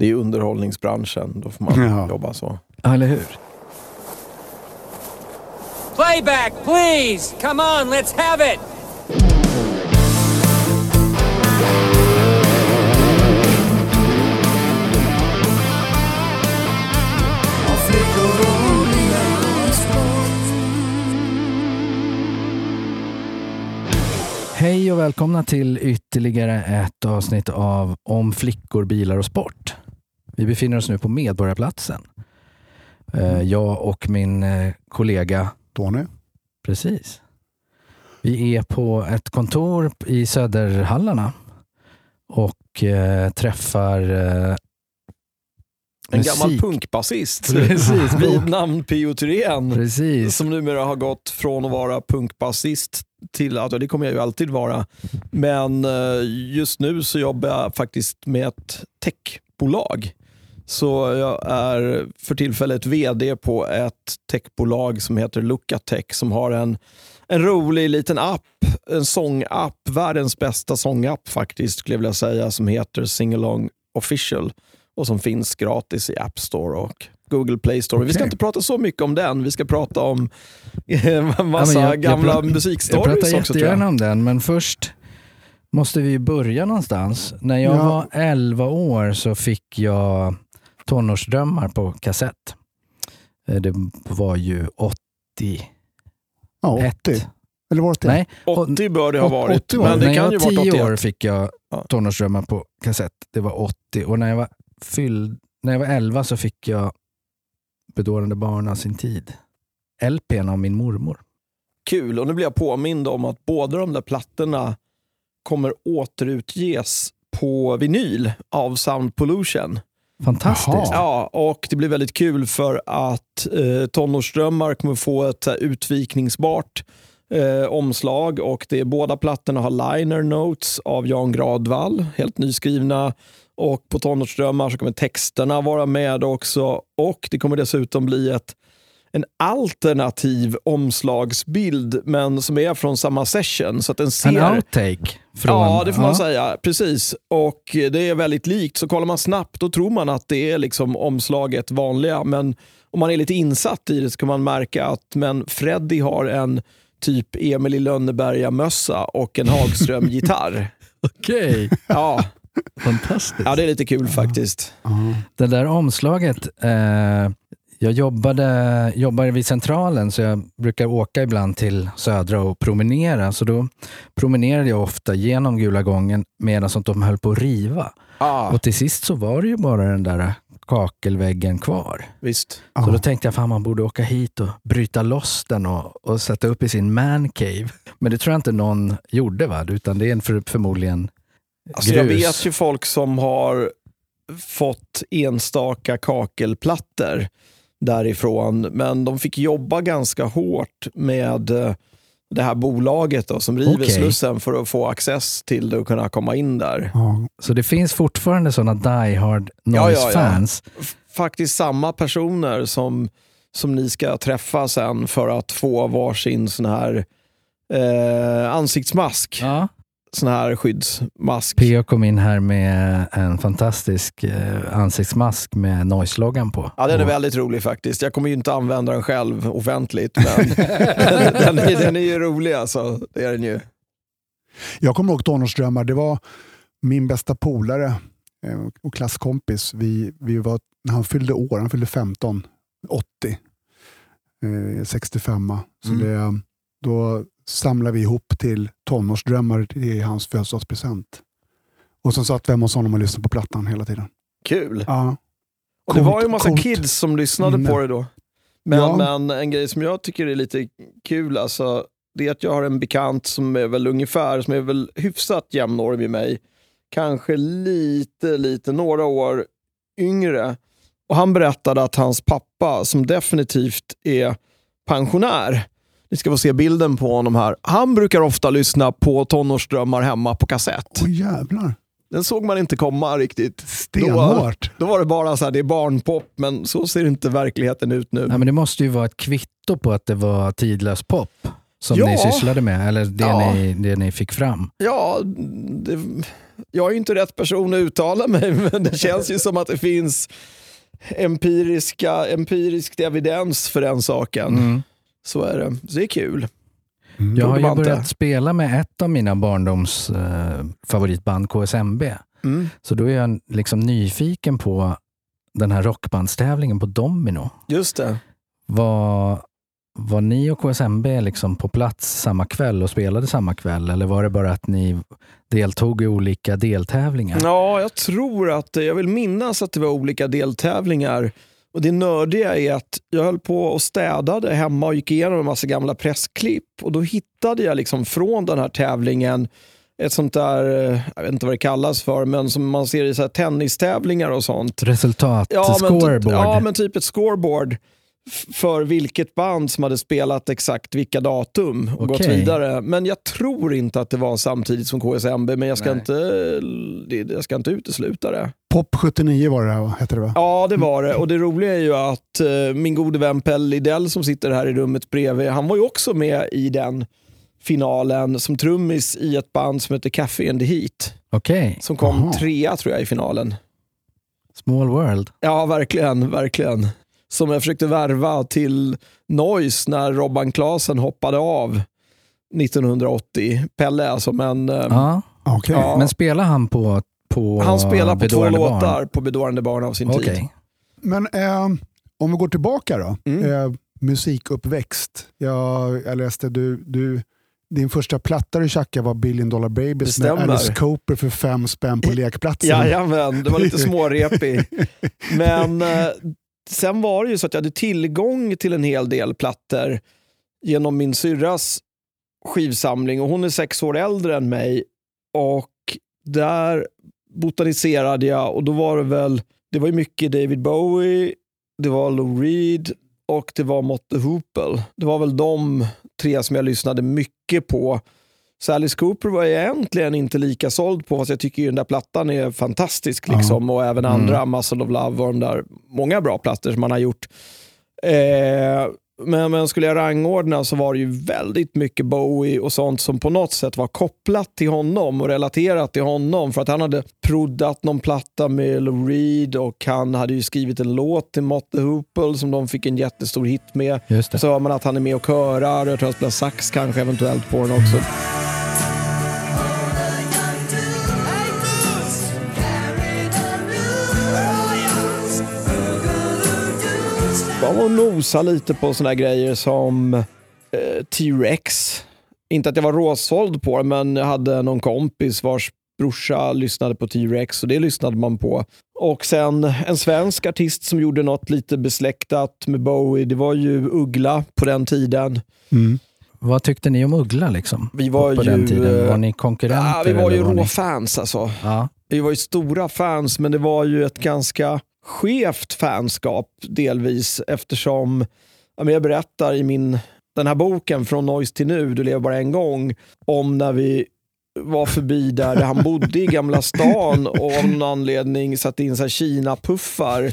Det är underhållningsbranschen, då får man Ja. jobba så. Ja, eller hur? Playback, please! Come on, let's have it! Hej och välkomna till ytterligare ett avsnitt av Om flickor, bilar och sport. Vi befinner oss nu på Medborgarplatsen. Eh, Jag och min eh, kollega, Tony? precis. Vi är på ett kontor i Söderhallarna och eh, träffar eh, En gammal musik. punkbasist Precis. vid namn Pio Thyrén. Precis. Som numera har gått från att vara punkbasist till att, och det kommer jag ju alltid vara, men just nu så jobbar jag faktiskt med ett techbolag. Så jag är för tillfället VD på ett techbolag som heter Lookatech som har en, en rolig liten app, en sångapp, världens bästa sångapp faktiskt skulle jag vilja säga, som heter Singalong Official och som finns gratis i App Store och Google Play Store. Men Vi ska inte prata så mycket om den, vi ska prata om en massa Ja, jag- jag gamla pratar- Jag musikstories pratar också tror jättegärna jag. om den, men först måste vi börja någonstans. När jag Ja. var 11 år så fick jag tonårsdrömmar på kassett. Det var ju 80... Ja, Ett. 80. Eller var det? Nej, 80 bör det ha varit, 80 var det. men det när jag kan ju var vara 10 81. år fick jag Ja. tonårsdrömmar på kassett. Det var 80 och när jag var, fylld, när jag var 11 så fick jag Bedårande barn av sin tid. LPn av min mormor. Kul, och nu blir jag påmind om att båda de där plattorna kommer återutges på vinyl av Sound Pollution. Fantastiskt. Jaha. Ja, och det blir väldigt kul för att eh, Tonårsdrömmar kommer få ett här, utvikningsbart eh, omslag och det är, båda plattorna har liner notes av Jan Gradvall, helt nyskrivna. Och på Tonårsdrömmar så kommer texterna vara med också och det kommer dessutom bli ett en alternativ omslagsbild men som är från samma session. Så att den ser... En outtake. Från, Ja, det får man ja. säga. Precis. Och det är väldigt likt. Så kollar man snabbt då tror man att det är liksom omslaget vanliga. Men om man är lite insatt i det så kan man märka att men Freddy har en typ Emil i Lönneberga-mössa och en Hagström-gitarr. Okej, Ja, fantastiskt. ja, det är lite kul faktiskt. Ja. Det där omslaget, eh, jag jobbade, jobbade vid Centralen så jag brukar åka ibland till Södra och promenera. Så då promenerade jag ofta genom Gula gången medan som de höll på att riva. Ah, Och till sist så var det ju bara den där kakelväggen kvar. visst. Så Ja. då tänkte jag fan man borde åka hit och bryta loss den och, och sätta upp i sin mancave. Men det tror jag inte någon gjorde va? Utan det är en för, förmodligen Alltså, jag grus. vet ju folk som har fått enstaka kakelplattor därifrån, men de fick jobba ganska hårt med eh, det här bolaget då, som river Okej. Slussen för att få access till det och kunna komma in där. Ja. Så det finns fortfarande sådana die hard Ja, ja, ja. noise-fans. Faktiskt samma personer som, som ni ska träffa sen för att få varsin sån här eh, ansiktsmask. Ja. Sån här skyddsmask. P.O. kom in här med en fantastisk eh, ansiktsmask med noise-loggan på. Ja, den är väldigt rolig faktiskt. Jag kommer ju inte använda den själv offentligt, men den, är, den är ju rolig alltså. Det är den ju. Jag kommer ihåg tonårsdrömmar. Det var min bästa polare eh, och klasskompis. Vi, vi var, när han fyllde år, han fyllde 15, 80, eh, 65. Så Mm. det, då samlade vi ihop till tonårsdrömmar i hans födelsedagspresent. Och sen satt vi hemma hos honom och lyssnade på plattan hela tiden. Kul. Ja. Och det Coolt, var ju en massa coolt. kids som lyssnade Mm. på det då. Men, Ja. men en grej som jag tycker är lite kul, alltså, det är att jag har en bekant som är väl ungefär, som är väl hyfsat jämnårig med mig. Kanske lite, lite, några år yngre. Och han berättade att hans pappa, som definitivt är pensionär, ni ska få se bilden på honom här. Han brukar ofta lyssna på tonårsdrömmar hemma på kassett. Åh jävlar. Den såg man inte komma riktigt. Stenhårt. Då var det bara så här, det är barnpop, men så ser inte verkligheten ut nu. Ja, men det måste ju vara ett kvitto på att det var tidlös pop. som Ja. ni sysslade med, eller det, Ja. ni, det ni fick fram? Ja, det, jag är ju inte rätt person att uttala mig, men det känns ju som att det finns empiriska, empirisk evidens för den saken. Mm. Så är det. Så det är kul. Mm. Jag har ju börjat spela med ett av mina barndoms eh, favoritband, KSMB. Mm. Så då är jag liksom nyfiken på den här rockbandstävlingen på Domino. Just det. Var, var ni och KSMB liksom på plats samma kväll och spelade samma kväll? Eller var det bara att ni deltog i olika deltävlingar? Ja, jag tror att, jag vill minnas att det var olika deltävlingar. Och Det nördiga är att jag höll på och städade hemma och gick igenom en massa gamla pressklipp. Och Då hittade jag liksom från den här tävlingen ett sånt där, eh, jag vet inte vad det kallas för, men som man ser i så här tennistävlingar och sånt. Resultat, Ja men, scoreboard. typ, ja, men typ ett scoreboard för vilket band som hade spelat exakt vilka datum och gått Okej. vidare. Men jag tror inte att det var samtidigt som KSMB, men jag ska, Nej. inte, jag ska inte utesluta det. Pop 79 var det här, hette det va? Ja, det var det. Och det roliga är ju att eh, min gode vän Pelle Lidell som sitter här i rummet bredvid, han var ju också med i den finalen som trummis i ett band som heter Café in the Heat. Okej, Som kom Aha. trea tror jag i finalen. small world. Ja, verkligen, verkligen. Som jag försökte värva till Noise när Robban Klasen hoppade av 1980. Pelle alltså, men eh, Ja. Okej. Ja. Men spelar han på, på han spelar på två barn? låtar på Bedårande barn av sin Okej. tid. Men eh, om vi går tillbaka då. Mm. Eh, musikuppväxt. Jag, jag läste du, du, din första platta du tjackade var Billion Dollar Babies med. Alice Cooper för fem spänn på lekplatsen. Jajamän, det var lite smårepig. Men eh, sen var det ju så att jag hade tillgång till en hel del plattor genom min syrras skivsamling och hon är sex år äldre än mig. Och där botaniserade jag och då var det väl, det var ju mycket David Bowie, det var Lou Reed och det var Motte Hoople. Det var väl de tre som jag lyssnade mycket på. Så Alice Cooper var jag egentligen inte lika såld på, fast jag tycker ju den där plattan är fantastisk. Liksom, Och även andra, Muscle of Love och de där, många bra plattor som man har gjort. Eh, men, men skulle jag rangordna så var det ju väldigt mycket Bowie och sånt som på något sätt var kopplat till honom och relaterat till honom. För att han hade proddat någon platta med Lou Reed och han hade ju skrivit en låt till Motte Hoople som de fick en jättestor hit med. Så hör man att han är med och körar. Jag tror han spelar sax kanske eventuellt på den också. Och nosa lite på såna här grejer som eh, T-Rex. Inte att jag var råsåld på det, men jag hade någon kompis vars brorsa lyssnade på T-Rex och det lyssnade man på. Och sen en svensk artist som gjorde något lite besläktat med Bowie, det var ju Uggla på den tiden. Mm. Vad tyckte ni om Uggla liksom? Vi var på ju, den tiden? Var eh, ni konkurrenter? Ja, vi var ju var ni- råfans alltså. Ja. Vi var ju stora fans, men det var ju ett ganska skevt fanskap delvis eftersom, jag berättar i min, den här boken Från Noise till nu, Du lever bara en gång, om när vi var förbi där han bodde i Gamla stan och av någon anledning satte in Kina-puffar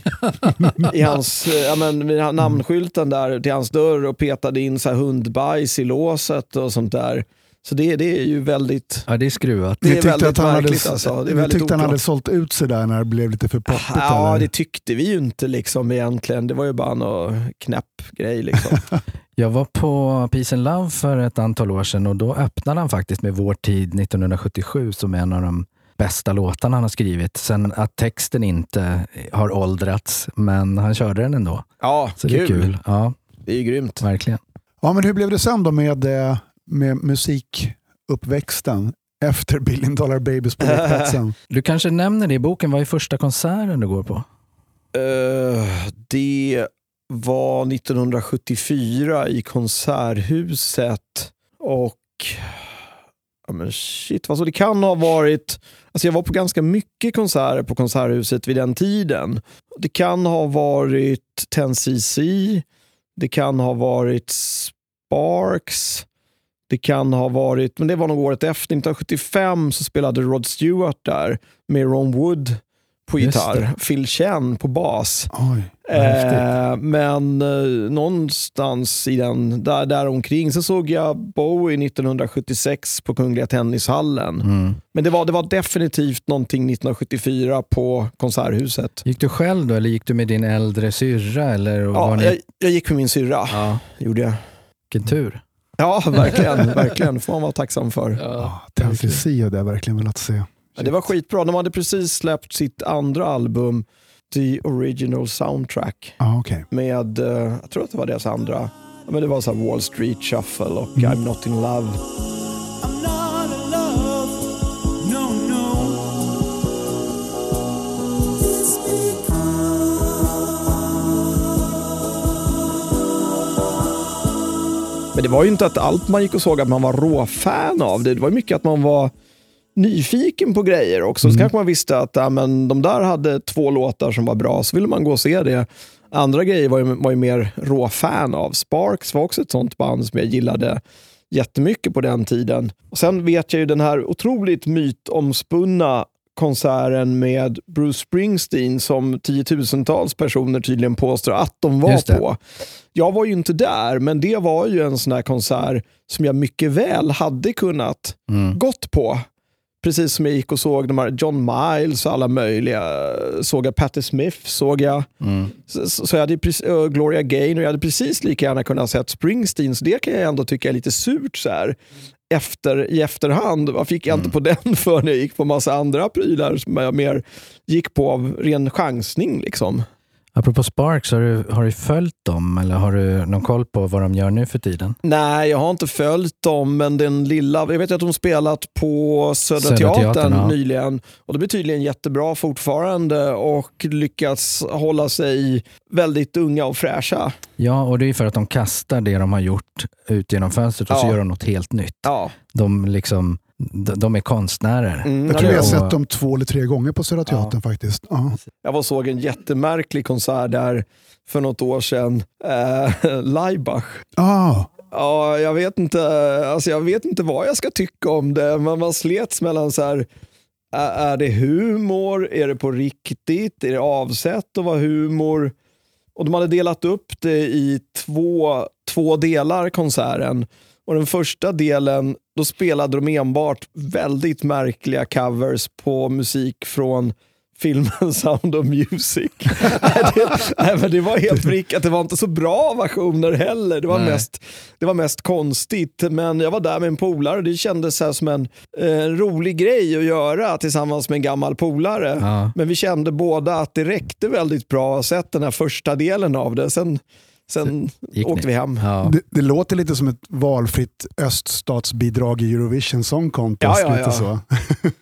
i hans, ja, men, namnskylten där till hans dörr och petade in så här hundbajs i låset och sånt där. Så det, det är ju väldigt ja, det är skruvat. Det är Ni tyckte väldigt att han hade, märkligt alltså. Det väldigt tyckte han oklart. hade sålt ut sig där när det blev lite för poppigt? Ja, eller? det tyckte vi ju inte liksom egentligen. Det var ju bara någon knäpp grej liksom. Jag var på Peace and Love för ett antal år sedan och då öppnade han faktiskt med Vår tid 1977 som är en av de bästa låtarna han har skrivit. Sen att texten inte har åldrats, men han körde den ändå. Ja, Så kul. det är kul. Ja, Det är ju grymt. verkligen. Ja, men hur blev det sen då med, eh, med musikuppväxten efter Billion Dollar Babies på lekplatsen? Du kanske nämner det i boken. Vad är första konserten du går på? Eh, det var 1974 i Konserthuset och ja, men shit, alltså det kan ha varit, alltså jag var på ganska mycket konserter på Konserthuset vid den tiden. Det kan ha varit 10cc, det kan ha varit Sparks, det kan ha varit, men det var nog året efter, 1975 så spelade Rod Stewart där med Ron Wood på Just gitarr, Phil Chen på bas. Oj. Eh, men eh, någonstans i den, där, där omkring så såg jag Bowie 1976 på Kungliga Tennishallen. Mm. Men det var, det var definitivt någonting 1974 på Konserthuset. Gick du själv då eller gick du med din äldre syrra? Eller Ja, ni... jag, jag gick med min syrra, ja, gjorde jag. vilken tur. Ja, verkligen. verkligen. får man vara tacksam för. Ja, Tennessee hade jag verkligen velat se. Ja, det var skitbra. De hade precis släppt sitt andra album, The Original Soundtrack. Ja, okej. Med, eh, jag tror att det var deras andra, men det var så här Wall Street Shuffle och Mm. I'm Not In Love. Men det var ju inte att allt man gick och såg att man var råfan av det. Det var mycket att man var nyfiken på grejer också. Så kanske man visste att ja, men de där hade två låtar som var bra, så ville man gå och se det. Andra grejer var ju, var ju mer råfan av. Sparks var också ett sånt band som jag gillade jättemycket på den tiden. Och Sen vet jag ju den här otroligt mytomspunna konserten med Bruce Springsteen som tiotusentals personer tydligen påstår att de var på. Jag var ju inte där, men det var ju en sån här konsert som jag mycket väl hade kunnat Mm. gått på. Precis som jag gick och såg de här John Miles och alla möjliga. Såg jag Patti Smith, såg jag. Mm. Så, så jag hade precis, uh, Gloria Gaynor, jag hade precis lika gärna kunnat sett Springsteen, så det kan jag ändå tycka är lite surt så här. Efter, i efterhand. Vad fick jag inte på den för när jag gick på massa andra prylar som jag mer gick på av ren chansning. Liksom. Apropå Sparks, har du, har du följt dem eller har du någon koll på vad de gör nu för tiden? Nej, jag har inte följt dem, men den lilla, jag vet att de spelat på Södra, Södra Teatern, Teatern, ja. nyligen. Och det blir tydligen jättebra fortfarande och lyckats hålla sig väldigt unga och fräscha. Ja, och det är för att de kastar det de har gjort ut genom fönstret och så Ja. gör de något helt nytt. Ja. De, liksom, de, är konstnärer. Mm, Jag ja, tror jag har sett dem två eller tre gånger på Södra Teatern faktiskt. Ja. Jag var såg en jättemärklig konsert där för något år sedan. Eh, Laibach. Ah, Ja, jag vet, inte, alltså jag vet inte vad jag ska tycka om det, men man slets mellan så här, är, är det humor? Är det på riktigt? Är det avsett att vara humor? Och de hade delat upp det i två, två delar, konserten. Och den första delen, då spelade de enbart väldigt märkliga covers på musik från filmen Sound of Music. nej, det, nej, men det var helt vrickat. Det var inte så bra versioner heller. Det var, Nej. mest, det var mest konstigt. Men jag var där med en polare och det kändes så som en eh, rolig grej att göra tillsammans med en gammal polare. Ja. Men vi kände båda att det räckte väldigt bra att ha sett den här första delen av det. Sen, sen gick åkte ni? vi hem. Ja. det, det låter lite som ett valfritt öststatsbidrag i Eurovision Song Contest. Ja, ja, lite ja. Så.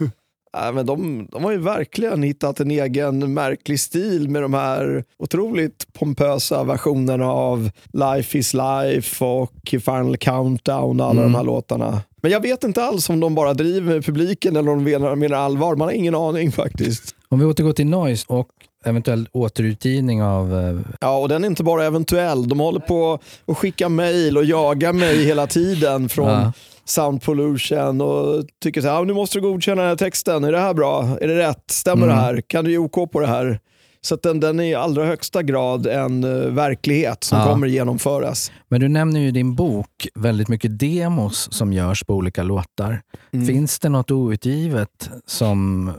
Nej, men de, de har ju verkligen hittat en egen märklig stil med de här otroligt pompösa versionerna av Life is Life och Final Countdown och alla Mm. de här låtarna. Men jag vet inte alls om de bara driver med publiken eller om de menar, menar allvar. Man har ingen aning faktiskt. Om vi återgår till Noise och eventuell återutgivning av... eh, Ja, och den är inte bara eventuell. De håller på att skicka mejl och jaga mig hela tiden från Ja. Sound Pollution och tycker så här, "Ah, nu måste du godkänna den här texten. Är det här bra? Är det rätt? Stämmer Mm. det här? Kan du ge OK på det här? Så den, den är i allra högsta grad en eh, verklighet som Ja. kommer genomföras. Men du nämner ju i din bok väldigt mycket demos som görs på olika låtar. Mm. Finns det något outgivet som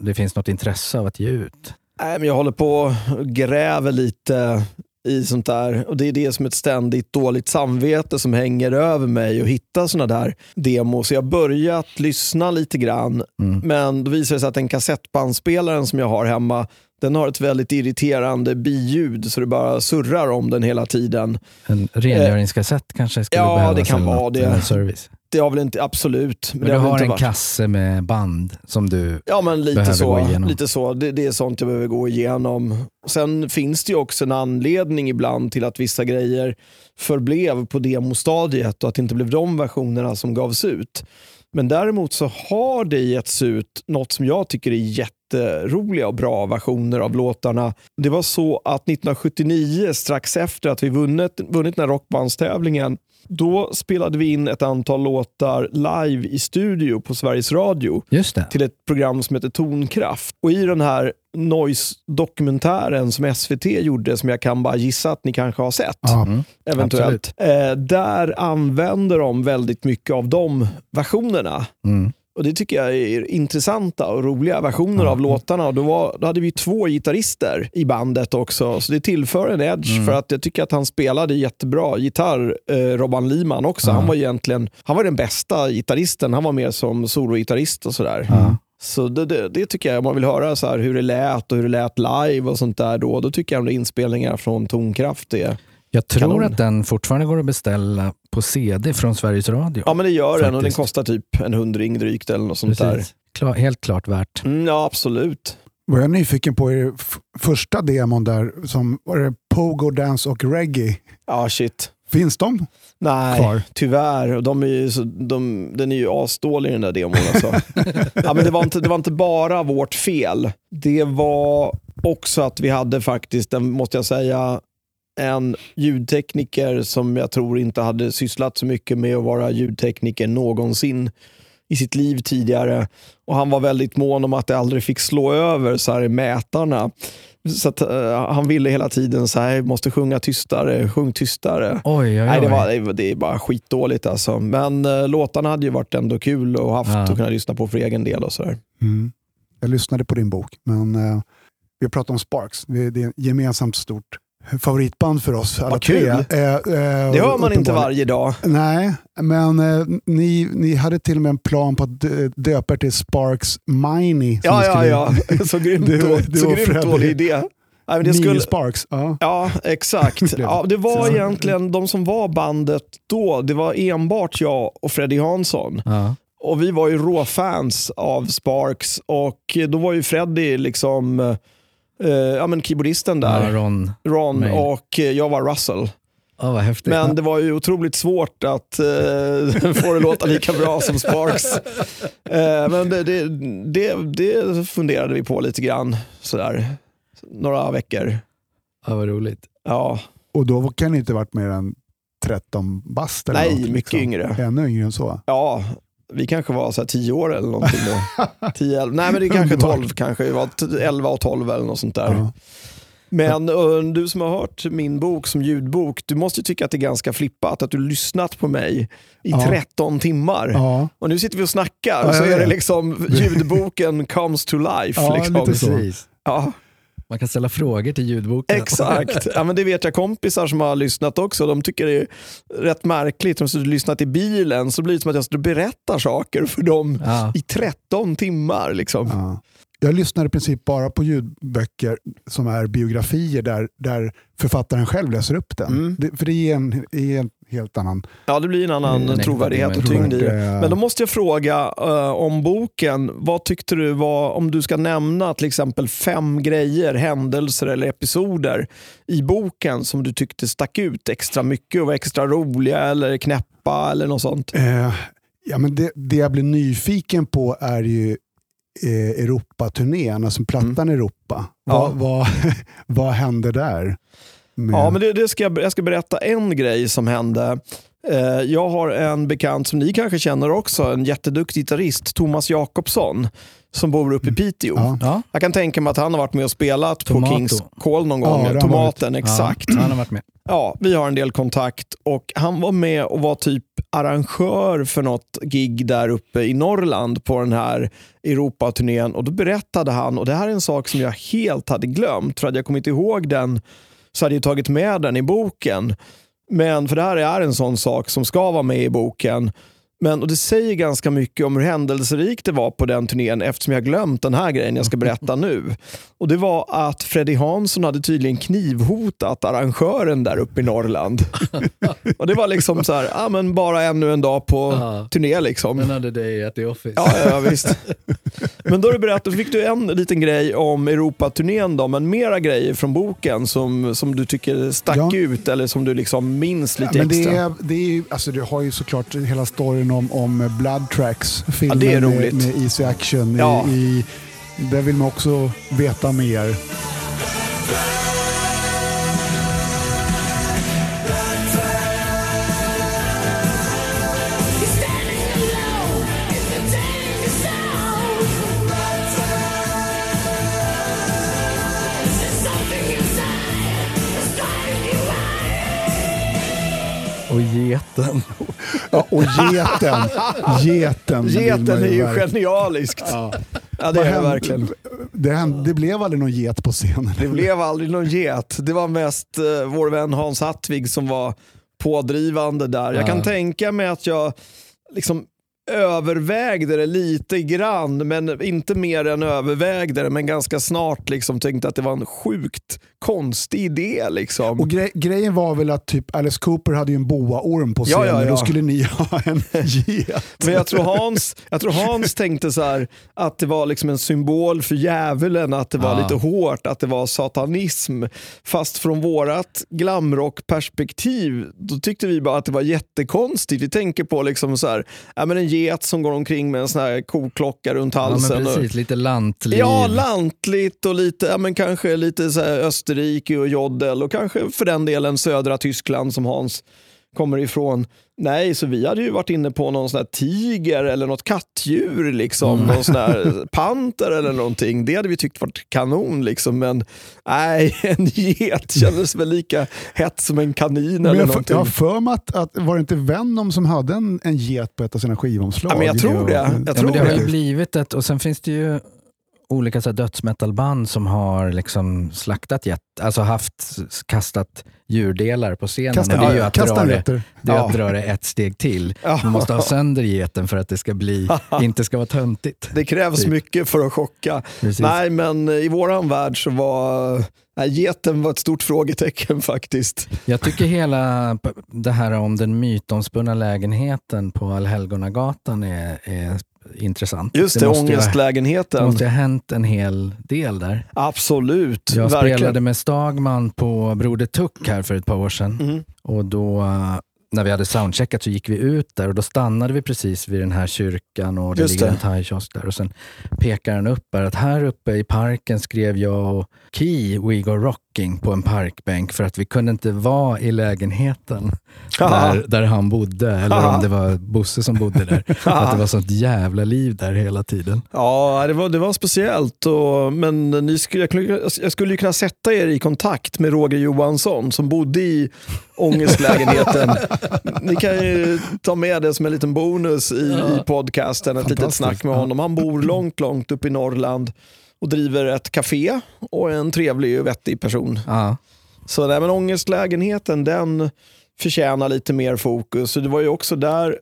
det finns något intresse av att ge ut? Nej, men jag håller på och gräver lite i sånt där. Och Det är det som ett ständigt dåligt samvete som hänger över mig och hitta såna där demos. Så jag har börjat lyssna lite grann, Mm. men då visar det sig att den kassettbandspelaren som jag har hemma, den har ett väldigt irriterande biljud så det bara surrar om den hela tiden. En rengöringskassett kanske skulle Eh, ja, behövas? det kan vara det. service. Det har väl inte, absolut. Men det du har har en varit- kasse med band som du... Ja, men lite så. Lite så. Det, det är sånt jag behöver gå igenom. Sen finns det ju också en anledning ibland till att vissa grejer förblev på demostadiet och att det inte blev de versionerna som gavs ut. Men däremot så har det getts ut något som jag tycker är jätteroliga och bra versioner av låtarna. Det var så att 1979, strax efter att vi vunnit, vunnit den här rockbandstävlingen, då spelade vi in ett antal låtar live i studio på Sveriges Radio till ett program som heter Tonkraft. Och i den här Noise-dokumentären som SVT gjorde, som jag kan bara gissa att ni kanske har sett. Mm. eventuellt. Eh, där använder de väldigt mycket av de versionerna. Mm. Och Det tycker jag är intressanta och roliga versioner av låtarna. Och då, var, då hade vi två gitarrister i bandet också, så det tillför en edge. För att jag tycker att han spelade jättebra gitarr, eh, Robban Liman också. Han var egentligen han var den bästa gitarristen. Han var mer som sologitarrist och sådär. Så det, det, det tycker jag, om man vill höra så hur det lät och hur det lät live och sånt där då, då tycker jag att inspelningar från Tonkraft är... Jag tror Kanon. att den fortfarande går att beställa på CD från Sveriges Radio. Ja men det gör den och den Faktiskt. kostar typ en hundring drygt eller något sånt där. Precis. Klar, helt klart värt. Mm, ja absolut. Vad jag är nyfiken på är första demon där, som var det Pogo Dance och Reggae. Ja shit. Finns de? Nej, Kvar. tyvärr. De är ju så, de, den är ju asdålig den där demon. Alltså. ja, men det, var inte, det var inte bara vårt fel. Det var också att vi hade faktiskt, måste jag säga, en ljudtekniker som jag tror inte hade sysslat så mycket med att vara ljudtekniker någonsin i sitt liv tidigare. Och Han var väldigt mån om att det aldrig fick slå över så här i mätarna. Så att, eh, han ville hela tiden så här, måste sjunga tystare, sjung tystare. Oj, oj, oj. Nej, det, var, det är bara skitdåligt alltså. Men uh, låtarna hade ju varit ändå kul och haft Ja. och kunna lyssna på för egen del och sådär. Mm. Jag lyssnade på din bok, men eh, vi har pratat om Sparks. Det är ett gemensamt stort favoritband för oss alla Vad kul. tre. Eh, eh, Det hör man inte varje dag. Nej, men eh, ni, ni hade till och med en plan på att dö- döpa er till Sparks Miney. Ja, ja, skulle- ja. Så grymt, då, det så var grymt Freddy. dålig idé. Nej, men det skulle, Sparks. Ja. ja, exakt. Ja, det var egentligen de som var bandet då. Det var enbart jag och Freddie Hansson. Ja. Och vi var ju råfans av Sparks och då var ju Freddie liksom eh, ja, men keyboardisten Ja, där. Ron. Ron Mail. och eh, jag var Russell. Ja, vad häftigt. Men det var ju otroligt svårt att eh, få det låta lika bra som Sparks. Eh, men det, det, det, det funderade vi på lite grann, sådär. Några veckor. Ja, vad roligt. Ja, Och då kan ni inte varit mer än 13 bast? eller Nej, något, mycket liksom. yngre. Ännu yngre än så. ja, vi kanske var så här 10 år eller någonting då. 10, 11, nej men det är kanske 12 kanske. Vi var t- 11 och 12 eller något sånt där. Ja. Men eh, du som har hört min bok som ljudbok, du måste ju tycka att det är ganska flippat att du lyssnat på mig i Ja. 13 timmar. Ja, Och nu sitter vi och snackar Ja, så är det liksom ljudboken comes to life. Ja, liksom. lite så. Ja, Man kan ställa frågor till ljudboken. exakt. Ja, men det vet jag kompisar som har lyssnat också. De tycker det är rätt märkligt. De har lyssnat i bilen så blir det som att jag står och berättar saker för dem Ja. i 13 timmar. Liksom. ja. Jag lyssnar i princip bara på ljudböcker som är biografier där, där författaren själv läser upp den. Mm. Det, för det ger en, ger en helt annan... Ja, det blir en annan Mm, trovärdighet och nej, tyngd i det. Men då måste jag fråga eh, om boken. Vad tyckte du var, om du ska nämna till exempel fem grejer, händelser eller episoder i boken som du tyckte stack ut extra mycket och var extra roliga eller knäppa eller något sånt? Eh, ja, men det, det jag blir nyfiken på är ju eh, Europaturnén, alltså plattan Europa. Ja. Vad, vad, vad hände där? Med- Ja, men det, det ska jag, jag ska berätta en grej som hände. Eh, jag har en bekant som ni kanske känner också, en jätteduktig gitarrist, Thomas Jakobsson, som bor uppe i Piteå. Ja. Ja, Jag kan tänka mig att han har varit med och spelat Tomato. på Kings Call någon Ja, gång. han Tomaten, exakt. Ja, han har varit med. Ja, vi har en del kontakt och han var med och var typ arrangör för något gig där uppe i Norrland på den här Europaturnén och då berättade han, och det här är en sak som jag helt hade glömt för att jag kommer inte ihåg den så hade jag tagit med den i boken. Men för det här är en sån sak som ska vara med i boken. Men, och Det säger ganska mycket om hur händelserikt det var på den turnén eftersom jag glömt den här grejen jag ska berätta nu. Och Det var att Freddie Hansson hade tydligen knivhotat arrangören där uppe i Norrland. och Det var liksom så här, ah, men bara ännu en dag på Ja. turné. liksom. Hade dig at the office. Ja, ja, ja, visst. Men då du berättat, så fick du en liten grej om Europaturnén då, men mera grejer från boken som, som du tycker stack Ja. ut eller som du liksom minns lite men det, extra. är, det, är, alltså det har ju såklart hela storyn om, om Blood Tracks, filmen det är med, roligt. med Easy Action Ja. i, i, Där vill man också veta mer. Och geten. Ja, och geten. Geten, Geten är ju verkligen- genialiskt. Ja. Ja, det Vad är det hände- verkligen. Det, hände, det blev aldrig någon get på scenen. Det blev aldrig någon get. Det var mest eh, vår vän Hans Hattvig som var pådrivande där. Jag kan tänka mig att jag liksom övervägde det lite grann, men inte mer än övervägde det, men ganska snart liksom tänkte att det var en sjukt konstig idé. Liksom. Och gre grejen var väl att typ Alice Cooper hade ju en boaorm på Ja, scenen. ja, ja. Då skulle ni ha en get. Men jag tror, Hans, jag tror Hans tänkte så här att det var liksom en symbol för djävulen, att det var Ja. lite hårt, att det var satanism. Fast från vårat glamrock-perspektiv, då tyckte vi bara att det var jättekonstigt. Vi tänker på liksom så här, ja, men en get som går omkring med en sån här koklocka runt Ja, halsen. och- precis. Lite lantliv. Ja, lantligt och lite, ja, men kanske lite så Österrike och joddel och kanske för den delen södra Tyskland som Hans kommer ifrån. Nej, så vi hade ju varit inne på någon sån här tiger eller något kattdjur, liksom. Mm. någon sån här panter eller någonting. Det hade vi tyckt varit kanon, liksom. men nej, en get kändes väl lika hett som en kanin Men eller jag, för, någonting. jag har för mig att, att var det inte Venom som hade en, en get på ett av sina skivomslag? Ja, men jag tror det. Jag Ja, tror men det har ju blivit ett, och sen finns det ju olika så dödsmetalband som har liksom slaktat jet, alltså haft, kastat djurdelar på scenen. Kasta, det är ju att, dra det, det är Ja. att dra det ett steg till. Man måste ha sönder geten för att det ska bli, inte ska vara töntigt. Det krävs Typ. mycket för att chocka. Precis. Nej, men i våran värld så var nej, geten var ett stort frågetecken faktiskt. Jag tycker hela det här om den mytomspunna lägenheten på Allhelgonagatan är, är intressant. Just det, måste det ångestlägenheten. måste ju ha hänt en hel del där. Absolut, Jag verkligen. spelade med Stagman på Broder Tuck här för ett par år sedan. Mm. Och då, när vi hade soundcheckat så gick vi ut där och då stannade vi precis vid den här kyrkan och det Just ligger det. en thaikiosk där. Och sen pekar han upp här att här uppe i parken skrev jag och Key We Go Rocking på en parkbänk för att vi kunde inte vara i lägenheten där, där han bodde. Eller Haha. om det var Bosse som bodde där. Att det var sånt jävla liv där hela tiden. Ja, det var, det var speciellt. Och, men ni skulle, jag, skulle- ju kunna sätta er i kontakt med Roger Johansson som bodde i ångestlägenheten. ni kan ju ta med det som en liten bonus i, i podcasten, ett litet snack med Ja. honom. Han bor långt, långt upp i Norrland och driver ett café och är en trevlig och vettig person. Ja. Så nej, men ångestlägenheten den förtjänar lite mer fokus. Så det var ju också där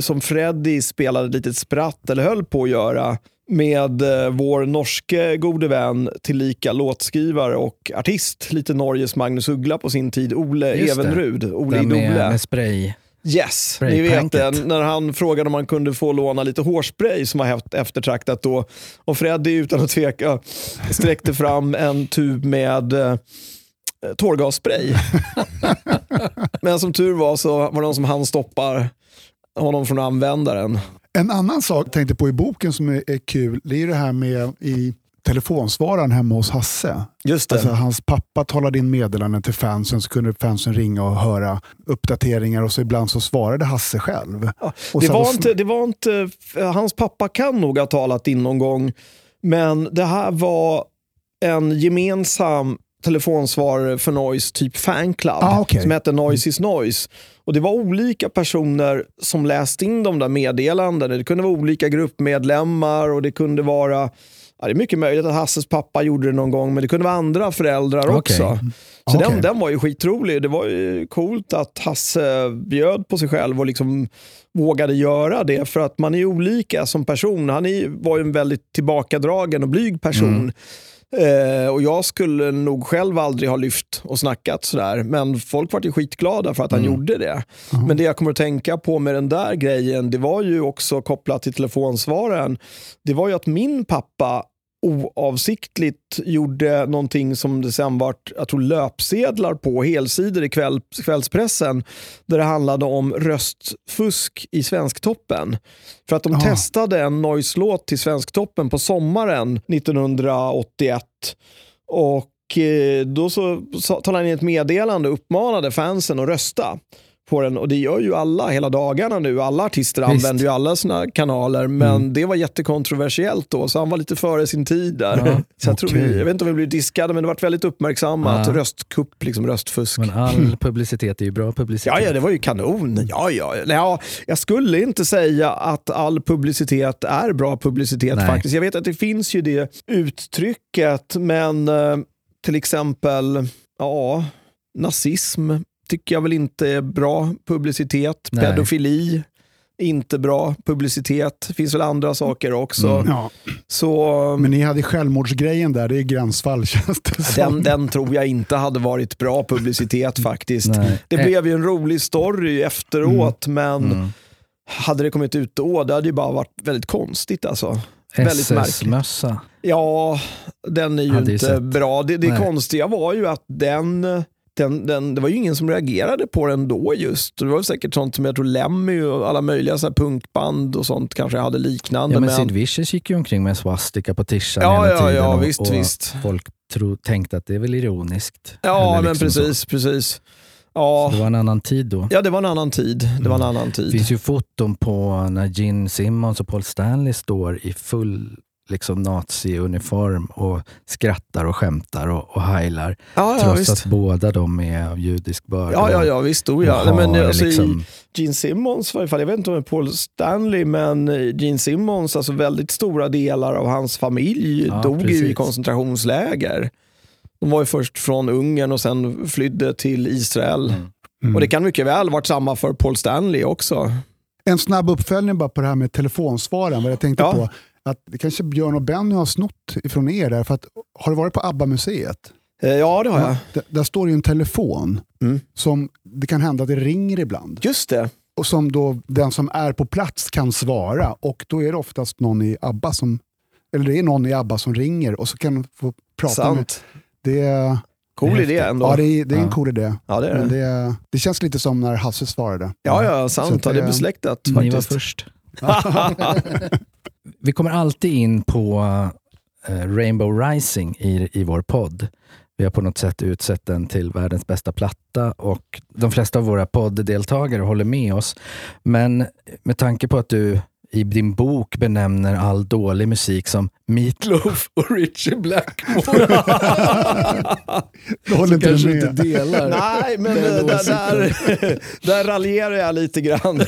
som Freddy spelade ett litet spratt, eller höll på att göra, med eh, vår norske gode vän, tillika låtskrivare och artist, lite Norges Magnus Uggla på sin tid, Ole Just. Evenrud. Ole med, med spray. Yes, ni vet det. När han frågade om man kunde få låna lite hårspray som var eftertraktat då. Och Freddy utan att tveka sträckte fram en tub med eh, tårgasspray. Men som tur var så var det någon som hann stoppa honom från användaren. En annan sak jag tänkte på i boken som är, är kul, det är det här med i telefonsvararen hemma hos Hasse. Just det. Alltså, hans pappa talade in meddelanden till fansen så kunde fansen ringa och höra uppdateringar och så ibland så svarade Hasse själv. Och det, var inte, det var inte, hans pappa kan nog ha talat in någon gång, men det här var en gemensam telefonsvarare för Noise, typ fanclub, Ah, okej. som hette Noise is Noise. Och Det var olika personer som läste in de där meddelandena. Det kunde vara olika gruppmedlemmar och det kunde vara Ja, det är mycket möjligt att Hasses pappa gjorde det någon gång, men det kunde vara andra föräldrar Okej. också. Så Okej. den, den var ju skitrolig. Det var ju coolt att Hasse bjöd på sig själv och liksom vågade göra det. För att man är olika som person. Han är, var ju en väldigt tillbakadragen och blyg person. Eh, och Jag skulle nog själv aldrig ha lyft och snackat sådär. Men folk var ju skitglada för att han gjorde det. Men det jag kommer att tänka på med den där grejen, det var ju också kopplat till telefonsvararen. Det var ju att min pappa oavsiktligt gjorde någonting som det sen vart, jag tror löpsedlar på, helsidor i kväll, kvällspressen, där det handlade om röstfusk i Svensktoppen. För att de Ja. testade en Noise-låt till Svensktoppen på sommaren 1981. Och eh, då så sa- talade han in ett meddelande och uppmanade fansen att rösta på den. Och det gör ju alla hela dagarna nu. Alla artister Visst. använder ju alla sina kanaler. Men det var jättekontroversiellt då, så han var lite före sin tid där. Ja, så jag, tror vi, jag vet inte om vi blev diskade, men det varit väldigt uppmärksammat. Ja. Röstkupp, liksom röstfusk. Men all publicitet är ju bra publicitet. Ja, ja, det var ju kanon. Ja, ja. ja, jag skulle inte säga att all publicitet är bra publicitet Nej. faktiskt. Jag vet att det finns ju det uttrycket, men eh, till exempel, ja, nazism tycker jag väl inte är bra publicitet. Nej. Pedofili, inte bra publicitet. Det finns väl andra saker också. Mm. Ja. Så Men ni hade självmordsgrejen där, det är gränsfall känns det som. den, den tror jag inte hade varit bra publicitet faktiskt. Nej. Det blev ju en rolig story efteråt, men Mm. hade det kommit ut då, det hade ju bara varit väldigt konstigt alltså. SS-mössa. Ja, den är ju Hade inte sett. bra. Det, det Nej. konstiga var ju att den, den, den, det var ju ingen som reagerade på den då just. Det var väl säkert sånt som jag tror Lemmy och alla möjliga så punkband och sånt kanske hade liknande. Ja, men men Sid Vicious gick ju omkring med en swastika på tishan Ja, hela ja, tiden. ja, och, visst, och visst. Folk tro, tänkte att det är väl ironiskt. ja, Eller men liksom så. precis, precis. Ja. Så det var en annan tid då. ja, det var en annan tid. Det var en annan Det tid. finns ju foton på när Gene Simmons och Paul Stanley står i full liksom, nazi-uniform och skrattar och skämtar och, och heilar. Ja, ja, trots visst. att båda de är av judisk börd. Ja, ja, ja, visst. Oh, ja. Nej, men, alltså, liksom, i Gene Simmons, i varje fall, jag vet inte om det är Paul Stanley, men Gene Simmons, alltså väldigt stora delar av hans familj Ja, dog ju i precis. koncentrationsläger. De var ju först från Ungern och sen flydde till Israel. Mm. Mm. Och det kan mycket väl varit samma för Paul Stanley också. En snabb uppföljning bara på det här med telefonsvaren. Vad jag tänkte Ja. på. Att det kanske Björn och Benny har snott ifrån er där. För att, har du varit på ABBA-museet? Eh, Ja, det har jag. Där, där står det ju en telefon Mm. som det kan hända att det ringer ibland. Just det. Och som då den som är på plats kan svara. Och då är det oftast någon i ABBA som, eller det är någon i ABBA som ringer och så kan de få prata med. Sant. Det är, Cool Det är idé ändå. ja, det är, det är en cool idé. Ja, det är Men det. det, det känns lite som när Hasse svarade. Ja, ja, Så sant. att Ja, det är det- besläktat ni var faktiskt. först. Vi kommer alltid in på eh, Rainbow Rising i, i vår podd. Vi har på något sätt utsett den till världens bästa platta och de flesta av våra podddeltagare håller med oss. Men med tanke på att du i din bok benämner all dålig musik som Meatloaf och Richie Blackmore. Då håller så inte kanske du du med. inte delar Nej, men där, där, där raljerar jag lite grann.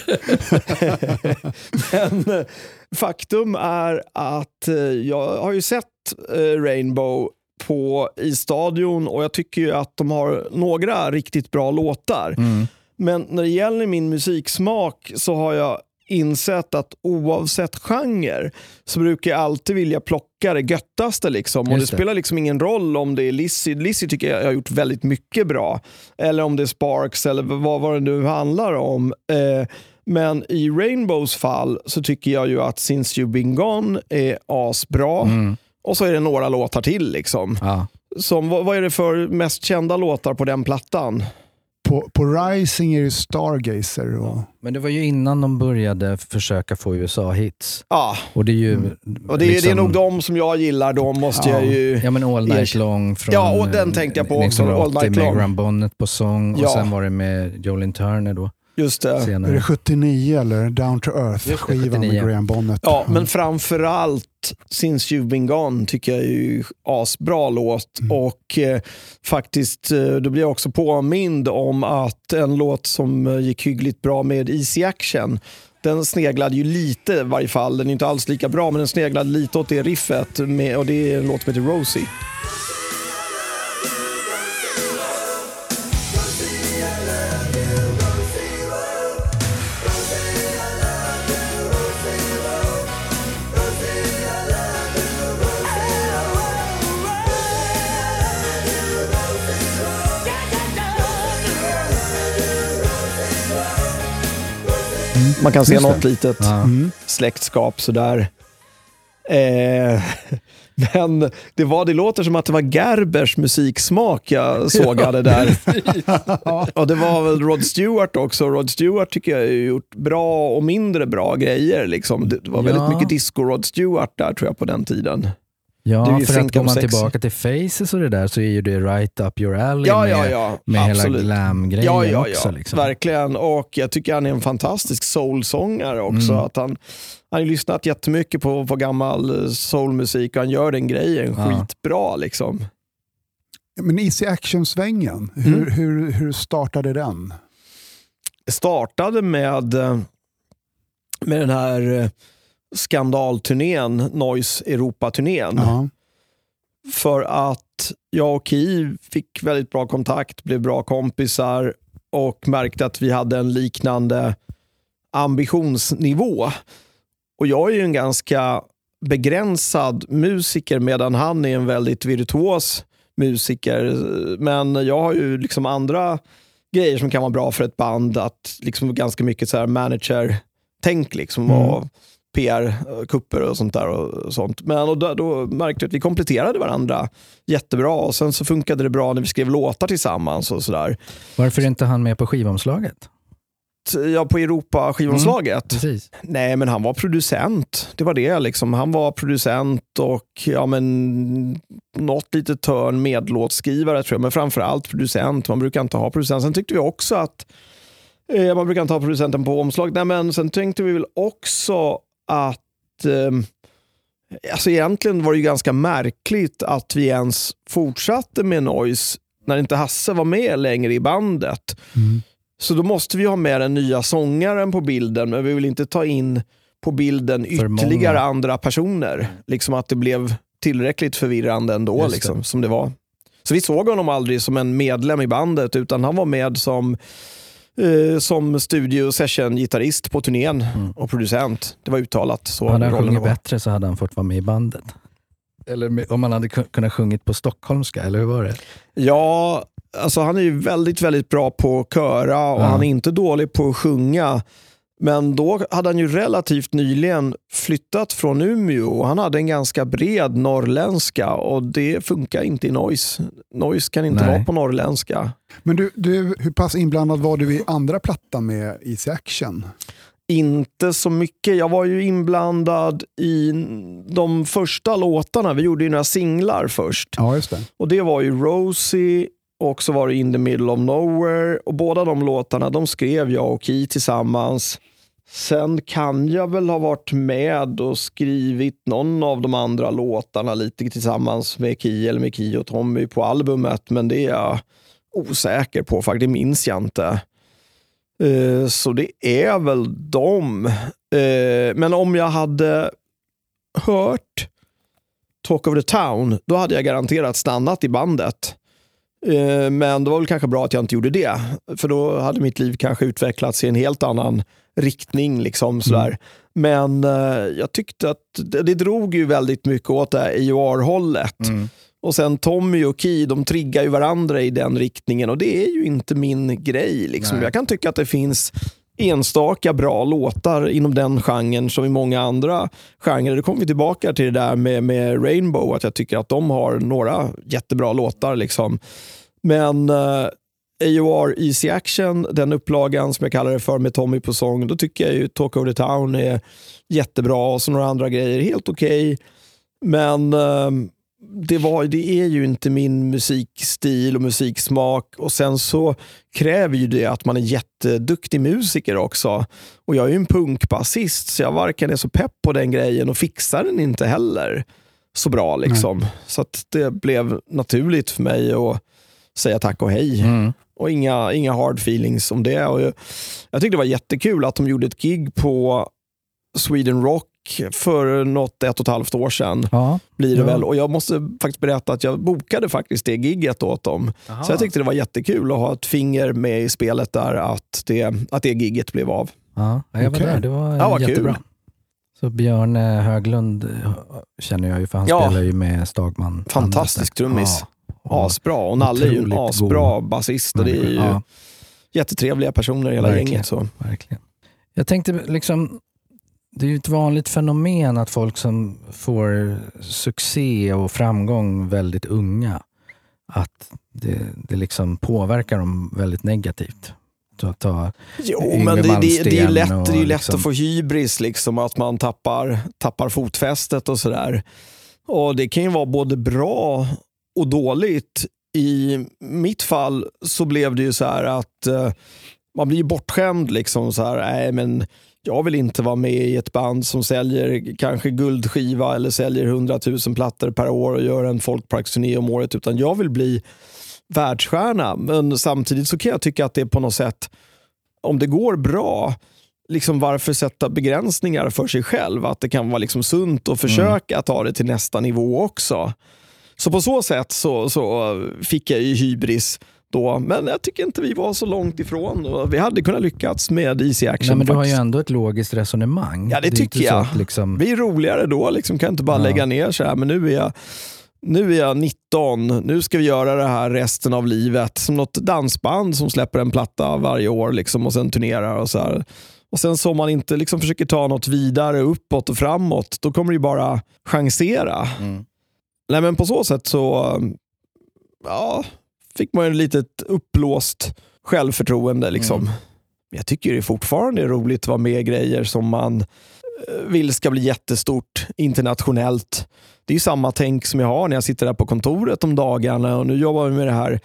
men eh, faktum är att eh, jag har ju sett eh, Rainbow på, i stadion och jag tycker ju att de har några riktigt bra låtar. Mm. Men när det gäller min musiksmak så har jag insett att oavsett genre så brukar jag alltid vilja plocka det göttaste. Liksom. Och det spelar liksom ingen roll om det är Lizzy. Lizzy tycker jag har gjort väldigt mycket bra. Eller om det är Sparks eller vad, vad det nu handlar om. Eh, men i Rainbows fall så tycker jag ju att Since You've Been Gone är asbra. Mm. Och så är det några låtar till. Liksom. Ja. Som, vad, vad är det för mest kända låtar på den plattan? På, på Rising är det Stargazer. Och, Men det var ju innan de började försöka få USA-hits. Ja, Och det är ju... och det, är- det är liksom- nog de som jag gillar. De måste Ja. jag ju... Ja men All Night Long från Ja, och den tänkte jag på också, All 1980 Night med Long. Graham Bonnet på sång och sen var det med Jolin Turner då Just det. är senare. det 79 eller Down to Earth-skivan med 79. Graham Bonnet? Ja, men framförallt Since You've Been Gone tycker jag är ju asbra låt. Och eh, faktiskt, eh, då blir jag också påmind om att en låt som eh, gick hyggligt bra med Easy Action, den sneglade ju lite i varje fall. Den är inte alls lika bra, men den sneglade lite åt det riffet. Med, och det är en låt som heter Rosie. Man kan se Just det. något litet Ja. Mm. släktskap sådär. Eh, men det, var, det låter som att det var Gerbers musiksmak jag sågade där. och det var väl Rod Stewart också. Rod Stewart tycker jag har gjort bra och mindre bra grejer. Liksom. Det var väldigt Ja. mycket disco-Rod Stewart där tror jag på den tiden. Ja, för att går man Sexy. tillbaka till Faces och det där så är ju det right up your alley Ja, med, ja, ja. med hela glam-grejen Ja, ja, också. ja. Liksom. Verkligen. Och jag tycker han är en fantastisk soulsångare också. Mm. Att han, han har ju lyssnat jättemycket på, på gammal eh, soulmusik och han gör den grejen Ja. skitbra. Liksom. Men Easy Action-svängen, hur, Mm. hur, hur startade den? Det startade med, eh, med den här eh, skandalturnén, Noise Europa-turnén. Ja. För att jag och Ki fick väldigt bra kontakt, blev bra kompisar och märkte att vi hade en liknande ambitionsnivå. Och jag är ju en ganska begränsad musiker medan han är en väldigt virtuos musiker. Men jag har ju liksom andra grejer som kan vara bra för ett band. Att liksom ganska mycket så här manager-tänk liksom. Mm. Och PR-kupper och sånt där. Och sånt. Men och då, då märkte jag att vi kompletterade varandra jättebra. Och Sen så funkade det bra när vi skrev låtar tillsammans. och sådär. Varför är inte han med på skivomslaget? Ja, på Europa-skivomslaget. Precis. Nej, men han var producent. Det var det. Liksom. Han var producent och ja, men, något litet törn medlåtskrivare tror jag, men framförallt producent. Man brukar inte ha producent. Sen tyckte vi också att eh, man brukar inte ha producenten på omslag. Nej, men sen tänkte vi väl också att eh, alltså egentligen var det ju ganska märkligt att vi ens fortsatte med Noise när inte Hasse var med längre i bandet. Mm. Så då måste vi ha med den nya sångaren på bilden, men vi vill inte ta in på bilden ytterligare andra personer. Liksom att det blev tillräckligt förvirrande ändå, det. liksom, som det var. Så vi såg honom aldrig som en medlem i bandet, utan han var med som, eh, som studio session-gitarrist på turnén och producent. Det var uttalat. Så Hade han sjungit var. bättre så hade han fått vara med i bandet. Eller med, om han hade kun- kunnat sjungit på stockholmska, eller hur var det? Ja, alltså han är ju väldigt, väldigt bra på att köra och Ja. han är inte dålig på att sjunga. Men då hade han ju relativt nyligen flyttat från Umeå och han hade en ganska bred norrländska och det funkar inte i noise. Noise kan inte Nej. vara på norrländska. Men du, du, hur pass inblandad var du i andra plattan med Easy Action? Inte så mycket. Jag var ju inblandad i de första låtarna. Vi gjorde ju några singlar först. Ja, just det. Och det var ju Rosie och så var det In the middle of nowhere. Och båda de låtarna de skrev jag och Key tillsammans. Sen kan jag väl ha varit med och skrivit någon av de andra låtarna lite tillsammans med Ki eller med Ki och Tommy på albumet. Men det är jag osäker på, faktiskt. Det minns jag inte. Eh, så det är väl dem. Eh, men om jag hade hört Talk of the Town, då hade jag garanterat stannat i bandet. Eh, Men det var väl kanske bra att jag inte gjorde det. För då hade mitt liv kanske utvecklats i en helt annan riktning. Liksom, sådär. Men eh, jag tyckte att det, det drog ju väldigt mycket åt det här AOR-hållet. Och sen Tommy och Key, de triggar ju varandra i den riktningen och det är ju inte min grej. Liksom. Nej. Jag kan tycka att det finns enstaka bra låtar inom den genren som i många andra genrer. Då kommer vi tillbaka till det där med, med Rainbow, att jag tycker att de har några jättebra låtar. Liksom. Men eh, uh, AOR Easy Action, den upplagan som jag kallar det för med Tommy på sång, då tycker jag ju Talk of the Town är jättebra och så några andra grejer helt okej. Men eh, det, var, det är ju inte min musikstil och musiksmak och sen så kräver ju det att man är jätteduktig musiker också. Och jag är ju en punkbasist så jag varken är så pepp på den grejen och fixar den inte heller så bra. liksom. Så att det blev naturligt för mig att säga tack och hej. Mm. Och inga, inga hard feelings om det. Och jag, jag tyckte det var jättekul att de gjorde ett gig på Sweden Rock för något ett och ett halvt år sedan. Ja. Blir det Ja. väl. Och jag måste faktiskt berätta att jag bokade faktiskt det gigget åt dem. Så jag tyckte det var jättekul att ha ett finger med i spelet där att det, att det gigget blev av. Ja, jag var Okej. där. Det var Ja, jättebra. kul. Så Björn eh, Höglund eh, känner jag ju, för han Ja. spelar ju med Stagman. Fantastisk trummis. Ja. Asbra. Och Nalle är ju en asbra basist. Och det är ju Ja, jättetrevliga personer hela Verkligen. gänget. Så. verkligen. Jag tänkte liksom, det är ju ett vanligt fenomen att folk som får succé och framgång väldigt unga, att det, det liksom påverkar dem väldigt negativt. Ta, ta, Jo, men det, det, det är lätt, det är lätt liksom- att få hybris, liksom, att man tappar, tappar fotfästet och sådär. Och Det kan ju vara både bra och dåligt. I mitt fall så blev det ju så här att eh, man blir bortskämd. Liksom, så här, nej, men jag vill inte vara med i ett band som säljer kanske guldskiva eller säljer 100 000 plattor per år och gör en folkparksturné om året, utan jag vill bli världsstjärna. Men samtidigt så kan jag tycka att det är på något sätt, om det går bra, liksom varför sätta begränsningar för sig själv? Att det kan vara liksom sunt att försöka ta det till nästa nivå också. Så på så sätt så, så fick jag ju hybris då, men jag tycker inte vi var så långt ifrån. Vi hade kunnat lyckats med Easy Action. Nej, men du har ju ändå ett logiskt resonemang. Ja, det är tycker jag. Att liksom, Vi är roligare då, liksom, kan inte bara Ja. lägga ner så här, men nu är jag nu är jag 19, nu ska vi göra det här resten av livet. Som något dansband som släpper en platta varje år liksom, och sen turnerar. och så här. Och Sen så om man inte liksom försöker ta något vidare uppåt och framåt, då kommer det ju bara chansera. Mm. Nej, men på så sätt så ja, fick man ett litet uppblåst självförtroende. Liksom. Mm. Jag tycker det fortfarande är roligt att vara med i grejer som man eh, vill ska bli jättestort internationellt. Det är samma tänk som jag har när jag sitter där på kontoret om dagarna och nu jobbar vi med det här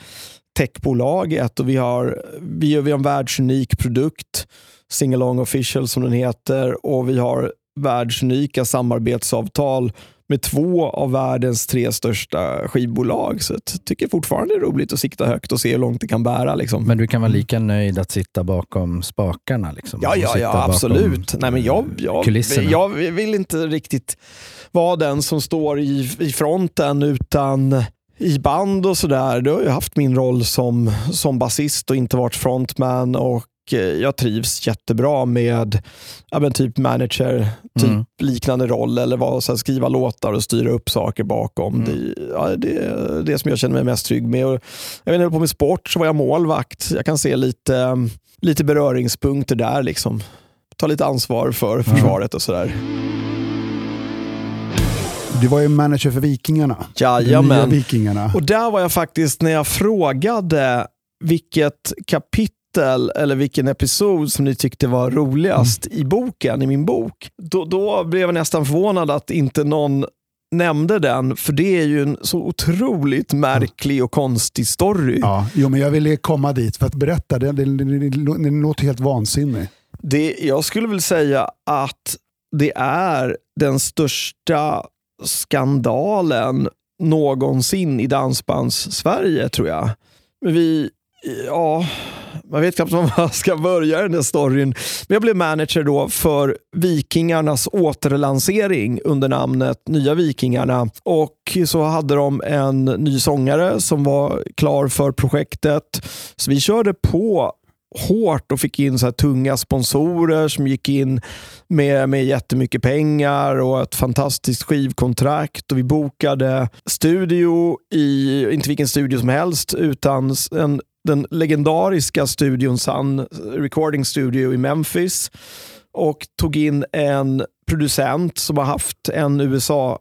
techbolaget och vi har, vi, gör- vi en världsunik produkt, Singalong Official som den heter och vi har världsunika samarbetsavtal med två av världens tre största skivbolag. Så jag tycker fortfarande det är roligt att sikta högt och se hur långt det kan bära. Liksom. Men du kan vara lika nöjd att sitta bakom spakarna? Liksom, Ja, ja, ja absolut. Nej, men jag, jag, kulisserna. jag vill inte riktigt vara den som står i, i fronten utan i band och sådär. Du har ju haft min roll som, som basist och inte varit frontman och eh, jag trivs jättebra med ja, typ manager, typ Mm. liknande roll eller vara, så här, skriva låtar och styra upp saker bakom. Mm. Det, ja, det är det som jag känner mig mest trygg med. Och jag vet, när jag höll på med sport så var jag målvakt. Jag kan se lite, lite beröringspunkter där. Liksom. Ta lite ansvar för försvaret och sådär. Du var ju manager för Vikingarna. Jajamän. Vikingarna. Och där var jag faktiskt när jag frågade vilket kapitel eller vilken episod som ni tyckte var roligast i boken, i min bok. Då, då blev jag nästan förvånad att inte någon nämnde den, för det är ju en så otroligt märklig och konstig story. Ja, jo, men jag ville komma dit för att berätta. Det, det, det, det, det låter helt vansinnigt. Det, jag skulle väl säga att det är den största skandalen någonsin i dansbands-Sverige, tror jag. Vi, ja, man vet knappt var man ska börja den där storyn. Men jag blev manager då för Vikingarnas återlansering under namnet Nya Vikingarna. Och så hade de en ny sångare som var klar för projektet. Så vi körde på hårt och fick in så här tunga sponsorer som gick in med, med jättemycket pengar och ett fantastiskt skivkontrakt. Och vi bokade studio i, inte vilken studio som helst, utan en, den legendariska studion Sun Recording Studio i Memphis och tog in en producent som har haft en USA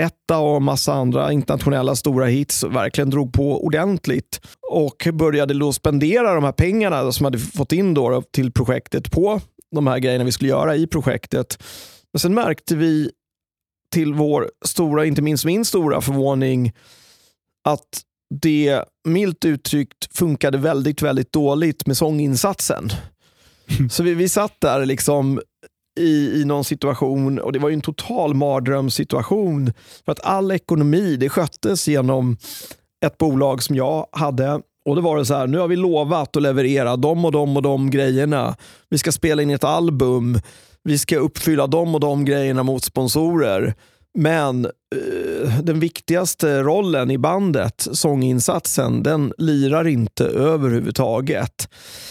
etta och massa andra internationella stora hits och verkligen drog på ordentligt och började då spendera de här pengarna som hade fått in då till projektet på de här grejerna vi skulle göra i projektet. Men sen märkte vi till vår stora, inte minst min stora förvåning, att det milt uttryckt funkade väldigt, väldigt dåligt med sånginsatsen. Så vi, vi satt där liksom i, i någon situation och det var en total mardrömssituation. För att all ekonomi det sköttes genom ett bolag som jag hade. Och det var det så här, nu har vi lovat att leverera de och de och de grejerna. Vi ska spela in ett album. Vi ska uppfylla de och de grejerna mot sponsorer. Men Eh, den viktigaste rollen i bandet, sånginsatsen, den lirar inte överhuvudtaget.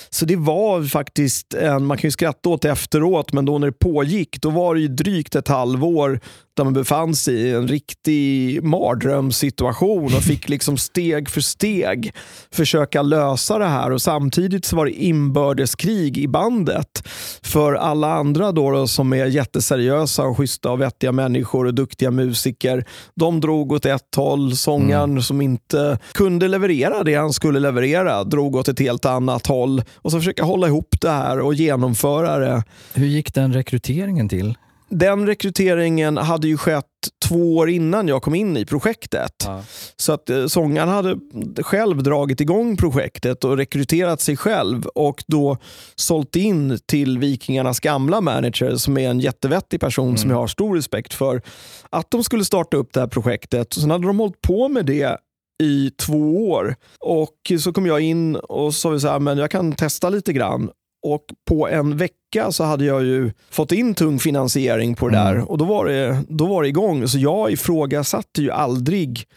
Så det var faktiskt, en, man kan ju skratta åt det efteråt, men då när det pågick, då var det ju drygt ett halvår där man befann sig i en riktig mardrömssituation och fick liksom steg för steg försöka lösa det här. Och Samtidigt så var det inbördeskrig i bandet. För alla andra då, då som är jätteseriösa och schyssta och vettiga människor och duktiga musiker, de drog åt ett håll. Sångaren som inte kunde leverera det han skulle leverera drog åt ett helt annat håll. Och så försöka hålla ihop det här och genomföra det. Hur gick den rekryteringen till? Den rekryteringen hade ju skett två år innan jag kom in i projektet. Så att eh, sångaren hade själv dragit igång projektet och rekryterat sig själv och då sålt in till Vikingarnas gamla manager som är en jättevettig person som jag har stor respekt för. Att de skulle starta upp det här projektet. Sen hade de hållit på med det i två år. Och så kom jag in och sa så här, men jag kan testa lite grann. Och på en vecka så hade jag ju fått in tung finansiering på det där och då var det, då var det igång. Så jag ifrågasatte ju aldrig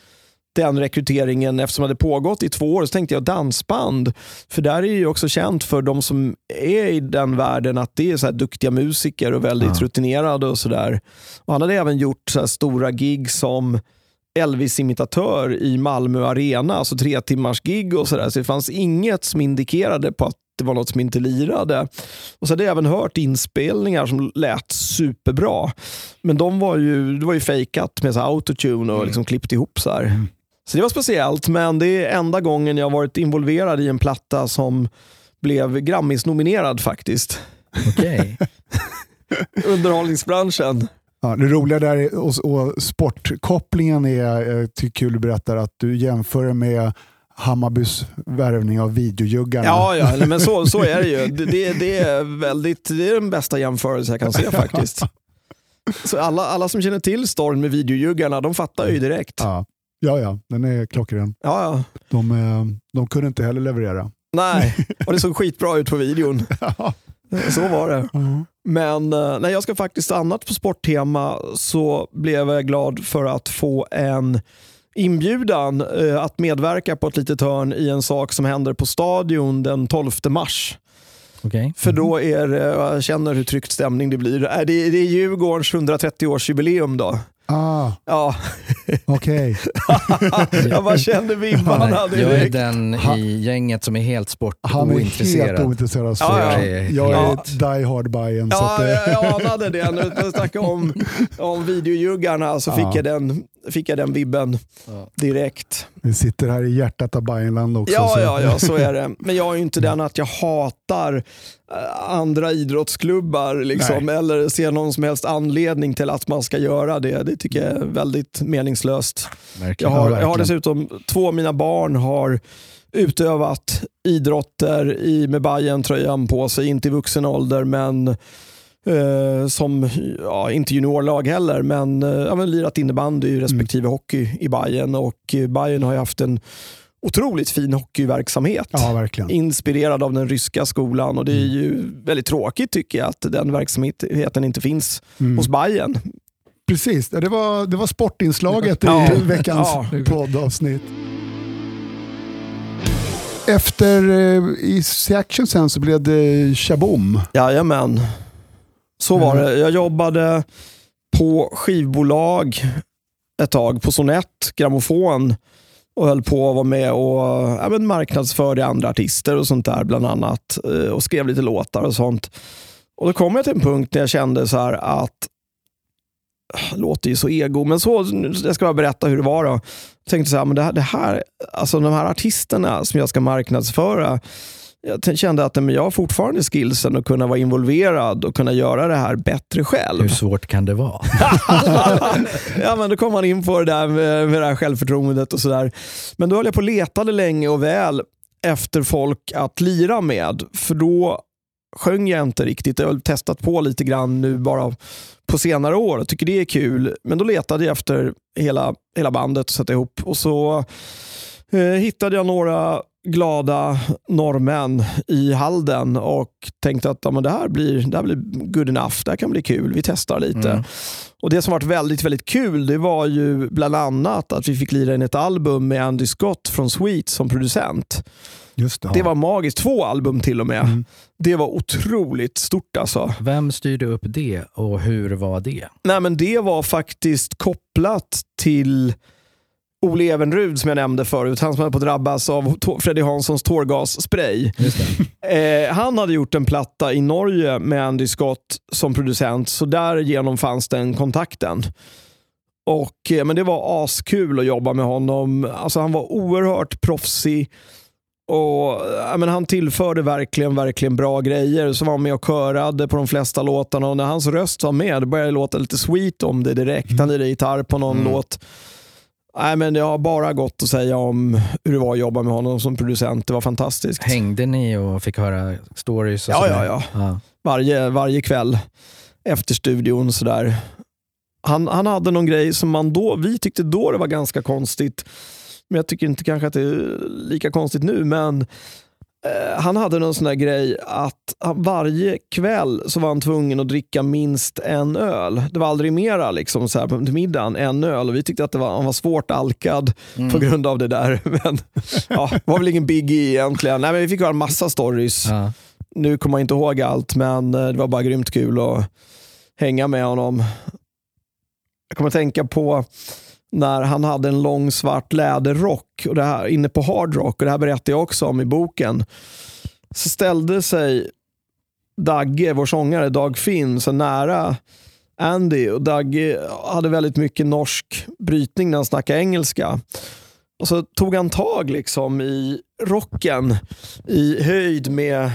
den rekryteringen eftersom det hade pågått i två år. Så tänkte jag dansband. För där är det ju också känt för de som är i den världen att det är så duktiga musiker och väldigt rutinerade och sådär. Han hade även gjort så stora gig som Elvis-imitatör i Malmö Arena, alltså tre timmars gig och sådär. Så det fanns inget som indikerade på att det var något som inte lirade. Och så hade jag även hört inspelningar som lät superbra. Men de var ju, det var ju fejkat med så autotune och liksom klippt ihop. så här. Så det var speciellt, men det är enda gången jag varit involverad i en platta som blev Grammis-nominerad faktiskt. Okej. Underhållningsbranschen. Ja, det roliga där är, och, och sportkopplingen är eh, till kul att berätta att du jämför med Hammarbys värvning av videojuggarna. Ja, ja men så, så är det ju. Det, det, är väldigt, det är den bästa jämförelse jag kan se faktiskt. Så alla, alla som känner till storyn med videojuggarna, de fattar ju direkt. Ja, ja, ja den är klockren. Ja, ja. De, eh, de kunde inte heller leverera. Nej, och det såg skitbra ut på videon. Så var det. Men eh, när jag ska faktiskt annat på sporttema så blev jag glad för att få en inbjudan eh, att medverka på ett litet hörn i en sak som händer på Stadion den 12 mars. Okej. För då är det, jag känner hur tryckt stämning det blir. Äh, Det är, det är Djurgårdens 130-årsjubileum då. Ah, Ja, okej. jag bara känner vibbarna Jag är direkt. den i gänget som är helt Han är helt sportointresserad. ointresserad av sport. Ja, ja. Jag är Jag är Ja. ett die hard Bayern. så att, Ja, eh, jag, anade det. När du snackade om, om videojuggarna så fick, Ja. jag den, fick jag den vibben direkt. Vi sitter här i hjärtat av Bayernland också. Ja, så- ja, ja, så är det. Men jag är ju inte den att jag hatar eh, andra idrottsklubbar liksom, eller ser någon som helst anledning till att man ska göra det. Det tycker jag är väldigt meningslöst. Jag har, jag har dessutom, två av mina barn har utövat idrotter i, med bayern tröjan på sig, inte i vuxen ålder men eh, som, ja, inte juniorlag heller, men, eh, ja, men lirat innebandy respektive hockey i Bayern och eh, Bayern har ju haft en otroligt fin hockeyverksamhet. ja. Inspirerad av den ryska skolan och det är ju väldigt tråkigt tycker jag att den verksamheten inte finns Mm. hos Bayern. Precis, det var, det var sportinslaget Ja. i veckans Ja. poddavsnitt. Efter i Action sen så blev det Shaboom. Jajamän. Så var Mm. det. Jag jobbade på skivbolag ett tag, på Sonett, Grammofon och höll på att vara med och ja, men marknadsförde andra artister och sånt där bland annat. eh, Och skrev lite låtar och sånt. Och Då kom jag till en punkt när jag kände så här att låter ju så ego, men så, jag ska bara berätta hur det var. Då. Jag tänkte så här, men det här, det här, alltså de här artisterna som jag ska marknadsföra, jag kände att men jag har fortfarande skillsen att kunna vara involverad och kunna göra det här bättre själv. Hur svårt kan det vara? ja, men då kom man in på det där med, med det här självförtroendet och sådär. Men då höll jag på och letade länge och väl efter folk att lira med. För då sjöng jag inte riktigt. Jag har testat på lite grann nu bara på senare år och tycker det är kul. Men då letade jag efter hela, hela bandet och sätta ihop. Och så eh, hittade jag några glada norrmän i Halden och tänkte att ja, men det, här blir, det här blir good enough, det här kan bli kul, vi testar lite. Mm. Och Det som varit väldigt väldigt kul det var ju bland annat att vi fick lira in ett album med Andy Scott från Sweet som producent. Just det. Det var magiskt, två album till och med. Mm. Det var otroligt stort alltså. Vem styrde upp det och hur var det? Nej, men det var faktiskt kopplat till Ole Evenrud som jag nämnde förut. Han som höll på att drabbas av Freddy Hanssons tårgasspray. Eh, han hade gjort en platta i Norge med Andy Scott som producent, så därigenom fanns den kontakten. Och, eh, men det var askul att jobba med honom. Alltså, han var oerhört proffsig. Och, ja, men han tillförde verkligen, verkligen bra grejer. Så var han med och körade på de flesta låtarna och när hans röst var med började det låta lite sweet om det direkt. Han lirade gitarr på någon Mm. låt. Nej, men det har bara gott att säga om hur det var att jobba med honom som producent. Det var fantastiskt. Hängde ni och fick höra stories? Och Ja, sådär? ja, ja. varje, varje kväll efter studion. Sådär. Han, han hade någon grej som man då, vi tyckte då det var ganska konstigt. Men jag tycker inte kanske att det är lika konstigt nu. Men han hade någon sån där grej att han, varje kväll så var han tvungen att dricka minst en öl. Det var aldrig mera liksom, så här, på middagen, en öl. Och vi tyckte att det var, han var svårt alkad Mm. på grund av det där. Men ja, var väl ingen biggie egentligen. Nej, men vi fick höra en massa stories Ja. nu kommer jag inte ihåg allt, men eh, det var bara grymt kul att hänga med honom. Jag kommer att tänka på när han hade en lång svart läderrock och det här, inne på Hard Rock, och det här berättar jag också om i boken. Så ställde sig Dagge, vår sångare, Dag Finn, så nära Andy och Dagge hade väldigt mycket norsk brytning när han snackade engelska. Och så tog han tag liksom i rocken i höjd med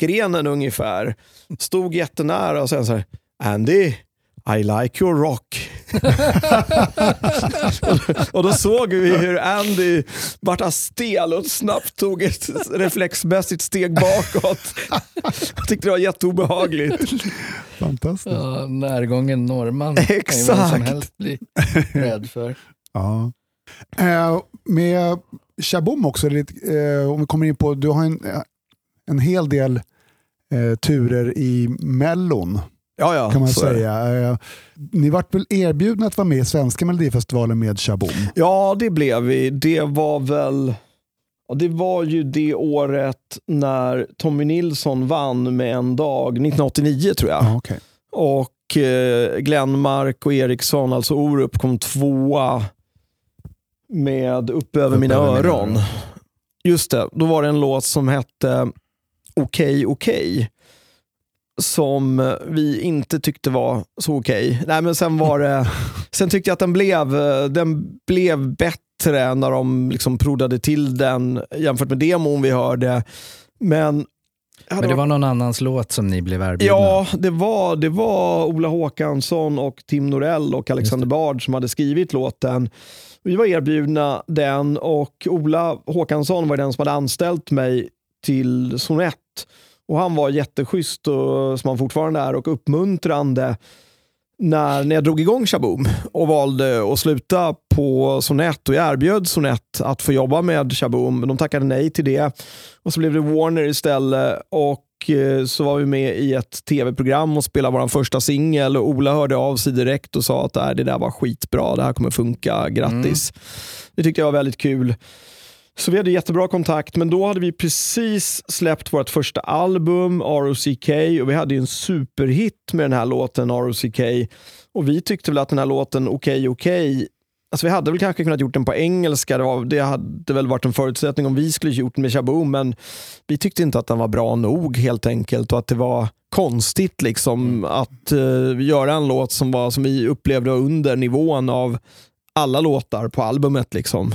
grenen ungefär. Stod jättenära och sen så här, Andy, I like your rock. och då såg vi hur Andy vart stel och snabbt tog ett reflexmässigt steg bakåt. Jag tyckte det var jätteobehagligt. Fantastiskt. Ja, närgången norrman kan ju vem som Exakt. helst bli rädd för. Ja. Eh, med Shaboom också, lite, eh, om vi kommer in på, du har en, en hel del eh, turer i Mellon Ja, ja, kan man säga. Eh, ni vart väl erbjudna att vara med i svenska melodifestivalen med Shaboom? Ja, det blev vi. Det var väl... Det var ju det året när Tommy Nilsson vann med en dag, 1989 tror jag. Ja, okej. Och eh, Glenmark och Eriksson, alltså Orup, kom tvåa med Upp över Upp mina över öron. Just det, då var det en låt som hette Okej, okej. Som vi inte tyckte var så okej. Nej, men sen var det... Sen tyckte jag att den blev, den blev bättre när de liksom prodade till den jämfört med demon vi hörde. Men, Men det var någon annans låt som ni blev erbjudna? Ja, det var, det var Ola Håkansson och Tim Norell och Alexander Bard som hade skrivit låten. Vi var erbjudna den och Ola Håkansson var den som hade anställt mig till Sonett. Och Han var jätteschysst, och, som han fortfarande är, och uppmuntrande när, när jag drog igång Shaboom och valde att sluta på Sonett och jag erbjöd Sonett att få jobba med Shaboom, men de tackade nej till det. Och så blev det Warner istället och eh, så var vi med i ett tv-program och spelade vår första singel och Ola hörde av sig direkt och sa att "Nej, det där var skitbra, det här kommer funka, grattis. Det tyckte jag var väldigt kul. Så vi hade jättebra kontakt, men då hade vi precis släppt vårt första album, ROCK, och vi hade ju en superhit med den här låten, ROCK. Och vi tyckte väl att den här låten, Okej okej, alltså vi hade väl kanske kunnat gjort den på engelska, det, hade väl varit en förutsättning om vi skulle gjort den med Shaboom, men vi tyckte inte att den var bra nog helt enkelt och att det var konstigt liksom att eh, göra en låt som, var, som vi upplevde var under nivån av alla låtar på albumet. Liksom.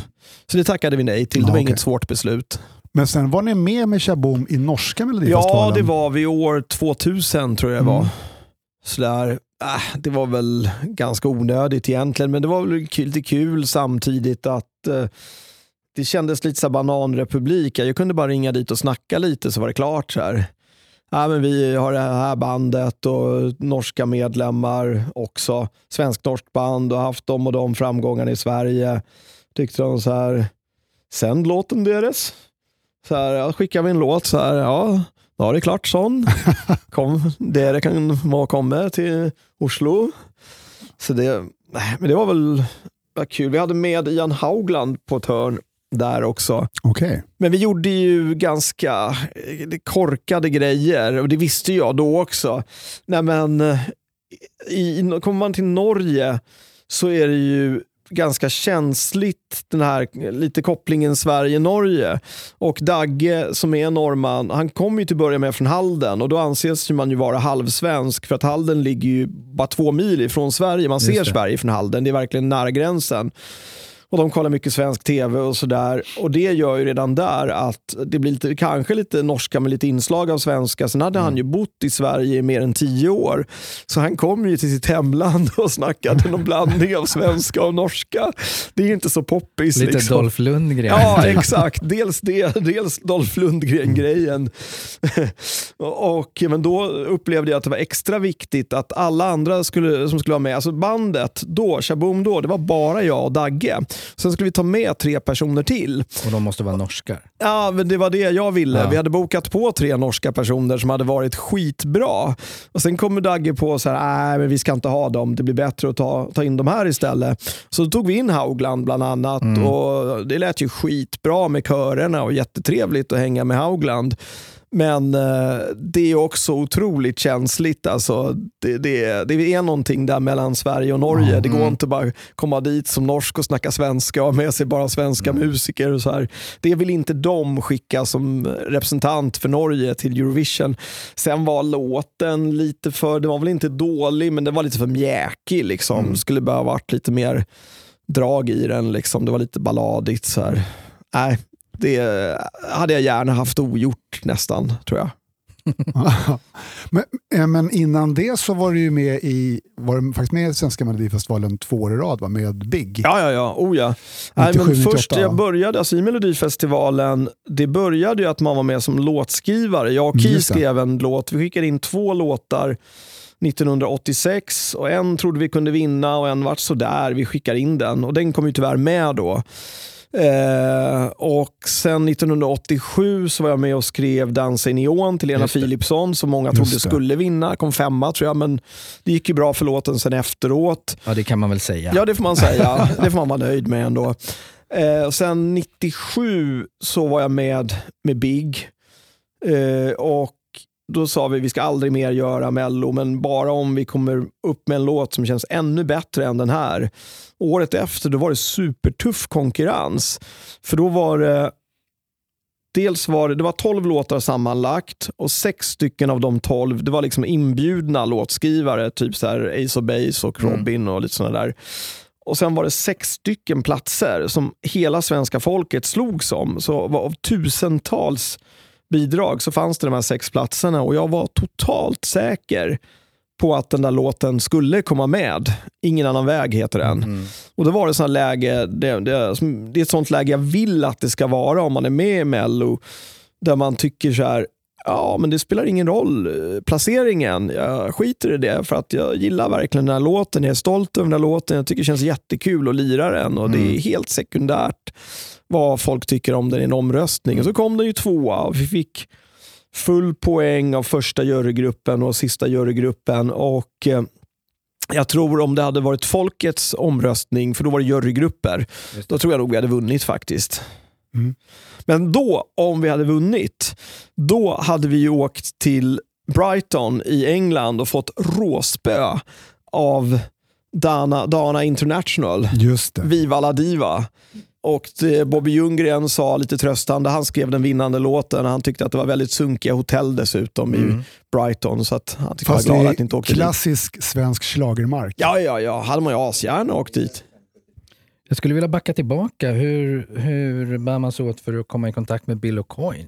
Så det tackade vi nej till. Det var okej. inget svårt beslut. Men sen var ni med med Shaboom i norska melodifestivalen? Ja, det var vi år 2000 tror jag det var. Mm. Sådär, äh, det var väl ganska onödigt egentligen, men det var väl lite kul samtidigt att eh, det kändes lite så bananrepublik. Jag kunde bara ringa dit och snacka lite så var det klart. Så här. Ja, men vi har det här bandet och norska medlemmar också. Svensk-norskt band och haft de och de framgångarna i Sverige. Tyckte de så här, sänd låten deras. Så här, ja, skickar vi en låt så här, ja, då är det klart sån. Kom, det kan må komma till Oslo. Så det, men det var väl var kul. Vi hade med Ian Haugland på ett hörn där också. Okej. Men vi gjorde ju ganska eh, korkade grejer och det visste jag då också. Nej, men, eh, i, kommer man till Norge så är det ju ganska känsligt den här lite kopplingen Sverige-Norge. Och Dagge som är norrman, han kommer ju till att börja med från Halden och då anses man ju vara halvsvensk för att Halden ligger ju bara två mil ifrån Sverige. Man ser. Sverige från Halden, det är verkligen nära gränsen. Och de kollar mycket svensk tv och sådär. Och det gör ju redan där att det blir lite, kanske lite norska med lite inslag av svenska. Sen hade han ju bott i Sverige i mer än tio år. Så han kom ju till sitt hemland och snackade någon blandning av svenska och norska. Det är inte så poppis. Lite liksom. Dolph Lundgren. Ja, exakt. Dels det, dels Dolph Lundgren-grejen. och, men då upplevde jag att det var extra viktigt att alla andra skulle, som skulle vara med, alltså bandet då, Shaboom då, det var bara jag och Dagge. Sen skulle vi ta med tre personer till. Och de måste vara norskar. Ja, men det var det jag ville. Ja. Vi hade bokat på tre norska personer som hade varit skitbra. Och Sen kommer Dagge på så här, nej men vi ska inte ha dem, det blir bättre att ta, ta in de här istället. Så då tog vi in Haugland bland annat och det lät ju skitbra med körerna och jättetrevligt att hänga med Haugland. Men eh, det är också otroligt känsligt. Alltså, det, det, det är någonting där mellan Sverige och Norge. Det går inte bara komma dit som norsk och snacka svenska och ha med sig bara svenska musiker. Och så här. Det vill inte de skicka som representant för Norge till Eurovision. Sen var låten lite för, den var väl inte dålig, men den var lite för mjäkig. Liksom. Skulle behöva varit lite mer drag i den. Liksom. Det var lite balladigt. Så här. Nej, det hade jag gärna haft ogjort nästan, tror jag. men, eh, men innan det så var du ju med i, var du faktiskt med i Svenska Melodifestivalen två år i rad va? med Big. Ja, ja, ja. Oh, ja. Nej, 97, men 98. först jag började, alltså i Melodifestivalen, det började ju att man var med som låtskrivare. Jag och Mm, Ki skrev en låt. Vi skickade in två låtar 1986 och en trodde vi kunde vinna och en vart sådär. Vi skickar in den och den kom ju tyvärr med då. Eh, och sen 1987 så var jag med och skrev Dansa i neon till Lena. Philipsson som många trodde skulle vinna. Kom femma tror jag, men det gick ju bra för låten sen efteråt. Ja, det kan man väl säga. Ja, det får man säga. Det får man vara nöjd med ändå. Eh, sen 97 så var jag med med Big. Eh, och då sa vi vi ska aldrig mer göra Mello, men bara om vi kommer upp med en låt som känns ännu bättre än den här. Året efter då var det supertuff konkurrens. För då var det Dels var det, det var 12 låtar sammanlagt och sex stycken av de 12 det var liksom inbjudna låtskrivare, typ så här Ace of Base och Robin och lite sådana där. Och sen var det sex stycken platser som hela svenska folket slogs om. Så av tusentals bidrag så fanns det de här sex platserna och jag var totalt säker på att den där låten skulle komma med. Ingen annan väg heter den. Och då var det läge, det, det, det är ett sånt läge jag vill att det ska vara om man är med i Mello. Där man tycker så här, ja men det spelar ingen roll eh, placeringen. Jag skiter i det för att jag gillar verkligen den här låten. Jag är stolt över den här låten. Jag tycker det känns jättekul att lira den och det är helt sekundärt vad folk tycker om den i en omröstning. Och så kom den ju tvåa och vi fick full poäng av första jurygruppen och sista jurygruppen. Och eh, jag tror om det hade varit folkets omröstning, för då var det jurygrupper, då tror jag nog vi hade vunnit faktiskt. Mm. Men då, om vi hade vunnit, då hade vi ju åkt till Brighton i England och fått råspö av Dana, Dana International. Just det. Viva la diva. Och det, Bobby Ljunggren sa lite tröstande, han skrev den vinnande låten. Han tyckte att det var väldigt sunkiga hotell dessutom i Brighton. Så att han tyckte Fast var glad att inte åkte dit. klassisk svensk schlagermark. Ja, ja, ja. Hade man ju asgärna åkt dit. Jag skulle vilja backa tillbaka. Hur, hur bär man sig åt för att komma i kontakt med Bill O'Coin?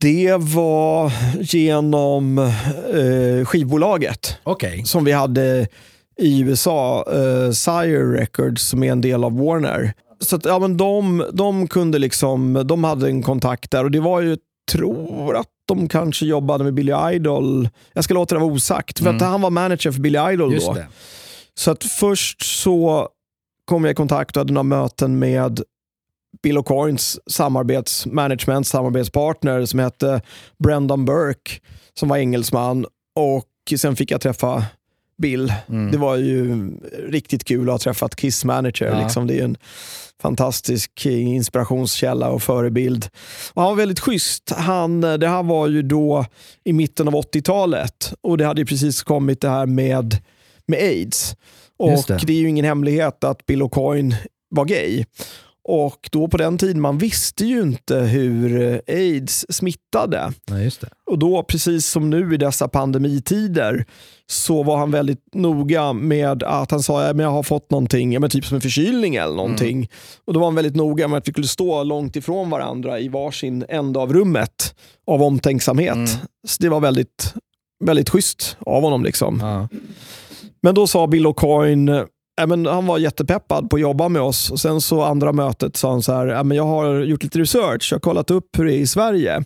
Det var genom eh, skivbolaget Okej. som vi hade i USA, eh, Sire Records, som är en del av Warner. Så att, ja, men de, de kunde liksom, de hade en kontakt där och det var ju, tror att de kanske jobbade med Billy Idol. Jag ska låta det vara osagt, för att han var manager för Billy Idol Just då. det. Så att först så kom jag i kontakt och hade några möten med Bill O'Coins samarbetsmanagement, samarbetspartner som hette Brendan Burke som var engelsman och sen fick jag träffa Bill. Mm. Det var ju riktigt kul att ha träffat Kiss manager. Ja. Liksom. Det är en fantastisk inspirationskälla och förebild. Och han var väldigt schysst. Han, det här var ju då i mitten av 80-talet och det hade ju precis kommit det här med, med aids. Och det. det. är ju ingen hemlighet att Bill O'Coin var gay. Och då på den tiden, man visste ju inte hur aids smittade. Det. Och då, precis som nu i dessa pandemitider, så var han väldigt noga med att han sa att jag har fått någonting, ja, men typ som en förkylning eller någonting. Och då var han väldigt noga med att vi skulle stå långt ifrån varandra i varsin ände av rummet av omtänksamhet. Mm. Så det var väldigt, väldigt schysst av honom. Liksom. Ja. Men då sa Bill O'Coin, eh, äh, men han var jättepeppad på att jobba med oss. Och sen så andra mötet sa han så här, äh, men jag har gjort lite research, jag har kollat upp hur det är i Sverige.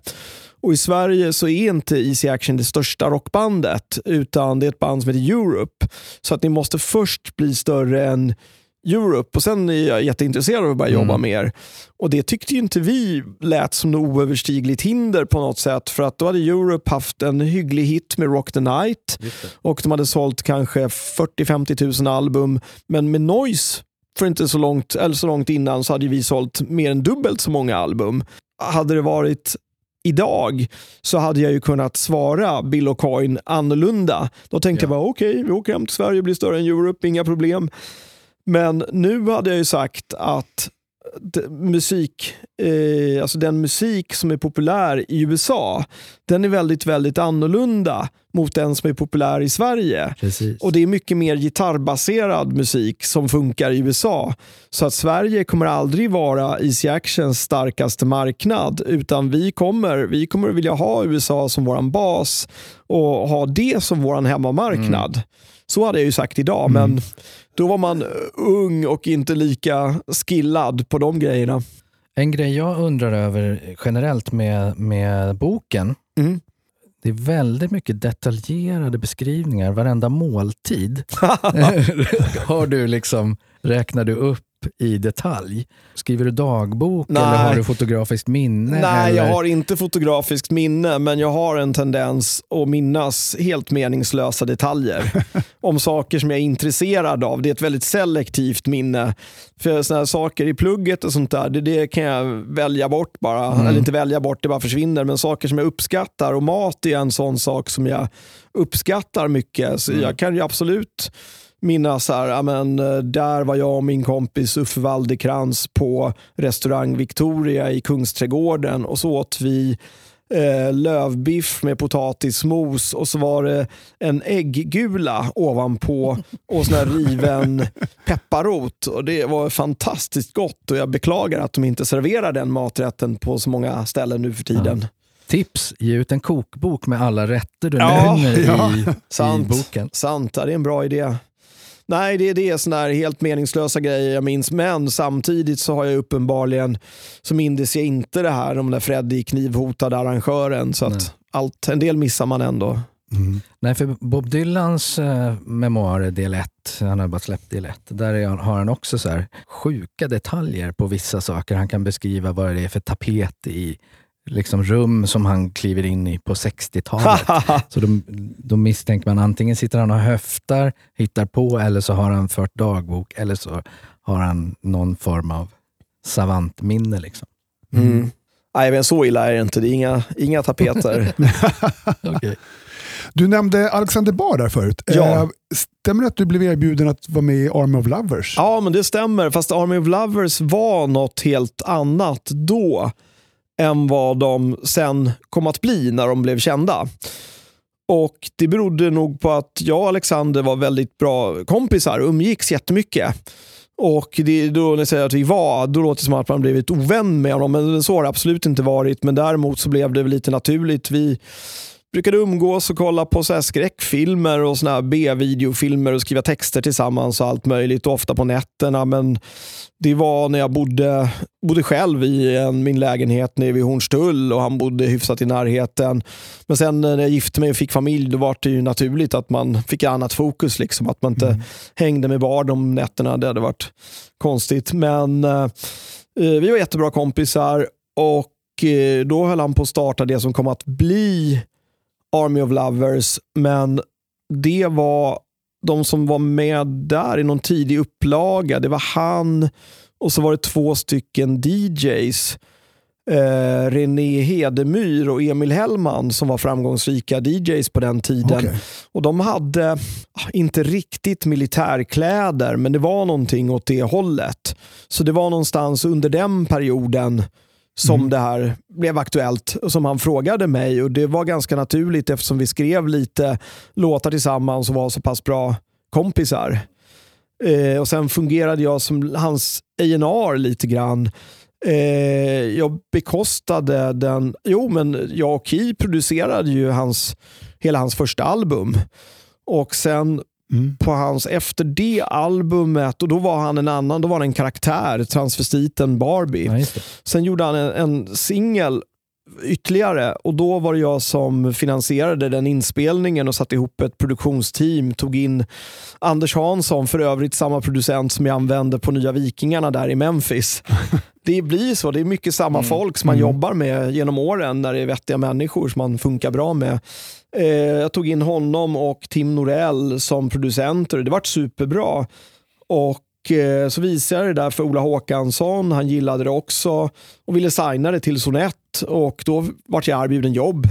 Och i Sverige så är inte Easy Action det största rockbandet, utan det är ett band som heter Europe. Så att ni måste först bli större än Europe och sen är jag jätteintresserad av att börja Mm. jobba med er. Och det tyckte ju inte vi lät som något oöverstigligt hinder på något sätt. För att då hade Europe haft en hygglig hit med Rock the Night och de hade sålt kanske 40-50 000 album. Men med Noise för inte så långt, eller så långt innan så hade vi sålt mer än dubbelt så många album. Hade det varit idag så hade jag ju kunnat svara Bill O'Coin annorlunda. Då tänkte Ja. jag bara okej, vi åker hem till Sverige och blir större än Europe, inga problem. Men nu hade jag ju sagt att musik, eh, alltså den musik som är populär i USA, den är väldigt, väldigt annorlunda mot den som är populär i Sverige. Precis. Och det är mycket mer gitarrbaserad musik som funkar i USA. Så att Sverige kommer aldrig vara Easy Actions starkaste marknad, utan vi kommer, vi kommer vilja ha USA som våran bas och ha det som våran hemmamarknad. Så hade jag ju sagt idag, men då var man eh, ung och inte lika skillad på de grejerna. En grej jag undrar över generellt med, med boken, Mm. det är väldigt mycket detaljerade beskrivningar. Varenda måltid har du liksom, räknar du upp i detalj. Skriver du dagbok Nej. eller har du fotografiskt minne? Nej, eller? jag har inte fotografiskt minne, men jag har en tendens att minnas helt meningslösa detaljer om saker som jag är intresserad av. Det är ett väldigt selektivt minne. För här saker i plugget och sånt där, det, det kan jag välja bort bara. Mm. Eller inte välja bort, det bara försvinner. Men saker som jag uppskattar och mat är en sån sak som jag uppskattar mycket. Så Mm. jag kan ju absolut minnas här, ja, men, eh, där var jag och min kompis Uffe Waldekrans på restaurang Victoria i Kungsträdgården och så åt vi eh, lövbiff med potatismos och så var det en ägggula ovanpå och sån här riven pepparrot. Och det var fantastiskt gott och jag beklagar att de inte serverar den maträtten på så många ställen nu för tiden. Tips, ge ut en kokbok med alla rätter du Ja, nämner ja. i, i Sant. boken. Sant, ja, det är en bra idé. Nej, det, det är sådana här helt meningslösa grejer jag minns. Men samtidigt så har jag uppenbarligen, så minns jag inte det här om när Freddie knivhotade arrangören. Så att allt, en del missar man ändå. Nej, för Bob Dylans eh, memoarer del 1, han har bara släppt del 1, där är, har han också så här sjuka detaljer på vissa saker. Han kan beskriva vad det är för tapet i liksom rum som han kliver in i på 60-talet. så då, då misstänker man antingen sitter han och höftar, hittar på, eller så har han fört dagbok, eller så har han någon form av savantminne. Liksom. Mm. Nej, men så illa är det inte. Det är inga, inga tapeter. Okay. Du nämnde Alexander Bard där förut. Ja. Eh, stämmer det att du blev erbjuden att vara med i Army of Lovers? Ja, men det stämmer. Fast Army of Lovers var något helt annat då än vad de sen kom att bli när de blev kända. Och Det berodde nog på att jag och Alexander var väldigt bra kompisar och umgicks jättemycket. Och det, då när jag säger att vi var, då låter det som att man blivit ovän med honom. Men så har det absolut inte varit. Men däremot så blev det lite naturligt. Vi brukade umgås och kolla på så skräckfilmer och såna här B-videofilmer och skriva texter tillsammans och allt möjligt. Och ofta på nätterna. Men det var när jag bodde, bodde själv i en, min lägenhet nere vid Hornstull och han bodde hyfsat i närheten. Men sen när jag gifte mig och fick familj då var det ju naturligt att man fick annat fokus. Liksom, att man inte hängde med Bard om nätterna. Det hade varit konstigt. Men eh, Eh, vi var jättebra kompisar och eh, då höll han på att starta det som kom att bli Army of Lovers. Men det var de som var med där i någon tidig upplaga. Det var han och så var det två stycken DJs. Eh, René Hedemyr och Emil Hellman som var framgångsrika DJs på den tiden. Okej. Och De hade, ah, inte riktigt militärkläder, men det var någonting åt det hållet. Så det var någonstans under den perioden som det här blev aktuellt och som han frågade mig. Och Det var ganska naturligt eftersom vi skrev lite låtar tillsammans och var så pass bra kompisar. Eh, och Sen fungerade jag som hans A&R lite grann. Eh, jag bekostade den, jo men jag och Key producerade ju hans, hela hans första album. Och sen Mm. på hans, efter det albumet, och då var han en annan, då var han en karaktär, transvestiten Barbie. Det. Sen gjorde han en, en singel ytterligare och då var det jag som finansierade den inspelningen och satte ihop ett produktionsteam. Tog in Anders Hansson, för övrigt samma producent som jag använde på Nya Vikingarna där i Memphis. Det blir så, det är mycket samma folk som man jobbar med genom åren när det är vettiga människor som man funkar bra med. Eh, jag tog in honom och Tim Norell som producenter och det vart superbra. Och eh, så visade jag det där för Ola Håkansson, han gillade det också och ville signa det till Sonett och då vart jag erbjuden jobb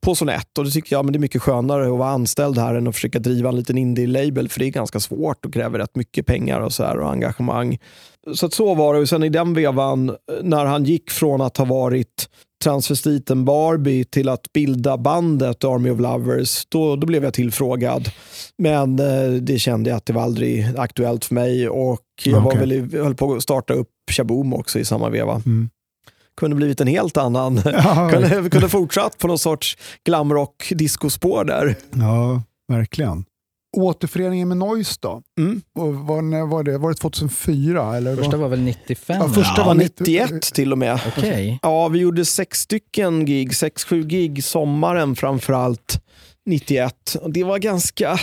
på Sonett och då tyckte jag men det är mycket skönare att vara anställd här än att försöka driva en liten indie-label för det är ganska svårt och kräver rätt mycket pengar och, så här, och engagemang. Så att så var det och sen i den vevan eh, när han gick från att ha varit transvestiten Barbie till att bilda bandet Army of Lovers, då, då blev jag tillfrågad. Men eh, det kände jag att det var aldrig aktuellt för mig och jag var Okej. väl i, höll på att starta upp Shaboom också i samma veva. Mm. Kunde blivit en helt annan, Ja, kunde, kunde fortsatt på någon sorts glamrock discospår där. ja, verkligen. Återföreningen med Noise då? Mm. Och var, när var det? Var det 2004? Eller Första var... var väl 95? Ja, första Ja, var 91 till och med. Okej. Ja, vi gjorde sex stycken gig, sex, sju gig sommaren framförallt 91. Och det var ganska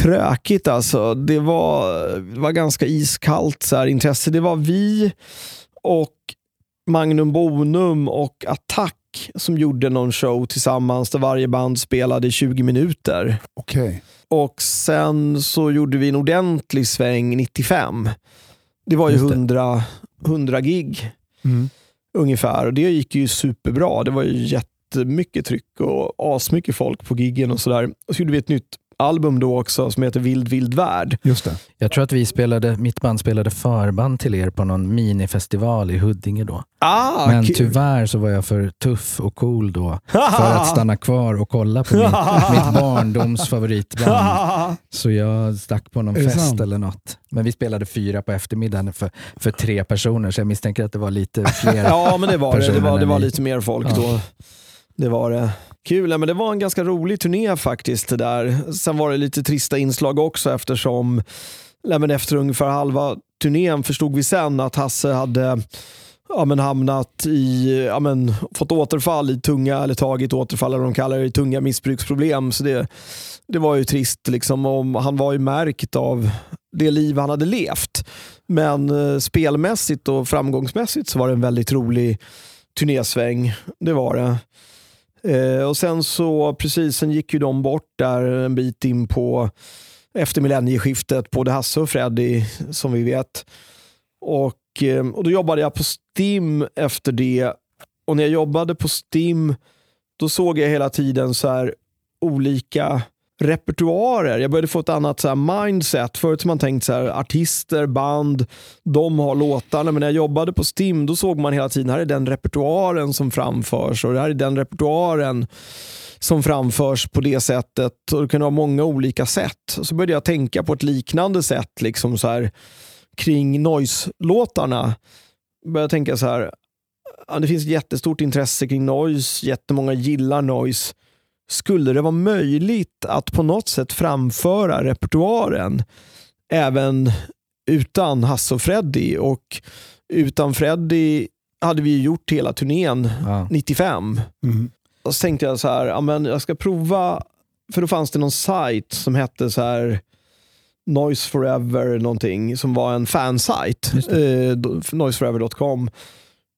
trökigt alltså. Det var, det var ganska iskallt så här, intresse. Det var vi och Magnum Bonum och Attack som gjorde någon show tillsammans där varje band spelade i 20 minuter. Okej. Och sen så gjorde vi en ordentlig sväng 95. Det var ju Just det. 100, 100 gig Mm. ungefär. Och det gick ju superbra. Det var ju jättemycket tryck och asmycket folk på giggen och sådär. Och så gjorde vi ett nytt album då också som heter Vild Vild Värld. Just det. Jag tror att vi spelade, mitt band spelade förband till er på någon minifestival i Huddinge då. Ah, Men kul. tyvärr så var jag för tuff och cool då för att stanna kvar och kolla på min, mitt barndoms favoritband. Så jag stack på någon fest sant? eller något. Men vi spelade fyra på eftermiddagen för, för tre personer, så jag misstänker att det var lite fler. Ja, men det var det. Det var, det var lite mer folk Ja. då. Det var det. Kul, ja, men det var en ganska rolig turné faktiskt. det där. Sen var det lite trista inslag också eftersom ja, men efter ungefär halva turnén förstod vi sen att Hasse hade ja, men hamnat i, ja, men, fått återfall i tunga, eller tagit återfall eller de kallar det, i tunga missbruksproblem. Så det, det var ju trist. Liksom, och han var ju märkt av det liv han hade levt. Men eh, spelmässigt och framgångsmässigt så var det en väldigt rolig turnésväng. Det var det. Eh, och sen så, precis, sen gick ju de bort där en bit in på efter millennieskiftet, både Hasse och Freddy som vi vet. Och, eh, och då jobbade jag på Stim efter det. Och när jag jobbade på Stim, då såg jag hela tiden så här olika repertoarer. Jag började få ett annat så här mindset. Förut som man tänkt så här, artister, band, de har låtarna. Men när jag jobbade på Stim då såg man hela tiden, här är den repertoaren som framförs och det här är den repertoaren som framförs på det sättet. Och det kan vara många olika sätt. Så började jag tänka på ett liknande sätt liksom så här, kring noise-låtarna. Började tänka så här, ja, det finns ett jättestort intresse kring noise, jättemånga gillar noise. Skulle det vara möjligt att på något sätt framföra repertoaren även utan Hasse och Freddy? Och utan Freddy hade vi gjort hela turnén Ja. 95. Mm. Och så tänkte jag så här, ja, men jag ska prova, för då fanns det någon sajt som hette så här Noise Forever någonting som var en fansite. Just Eh, noiseforever.com.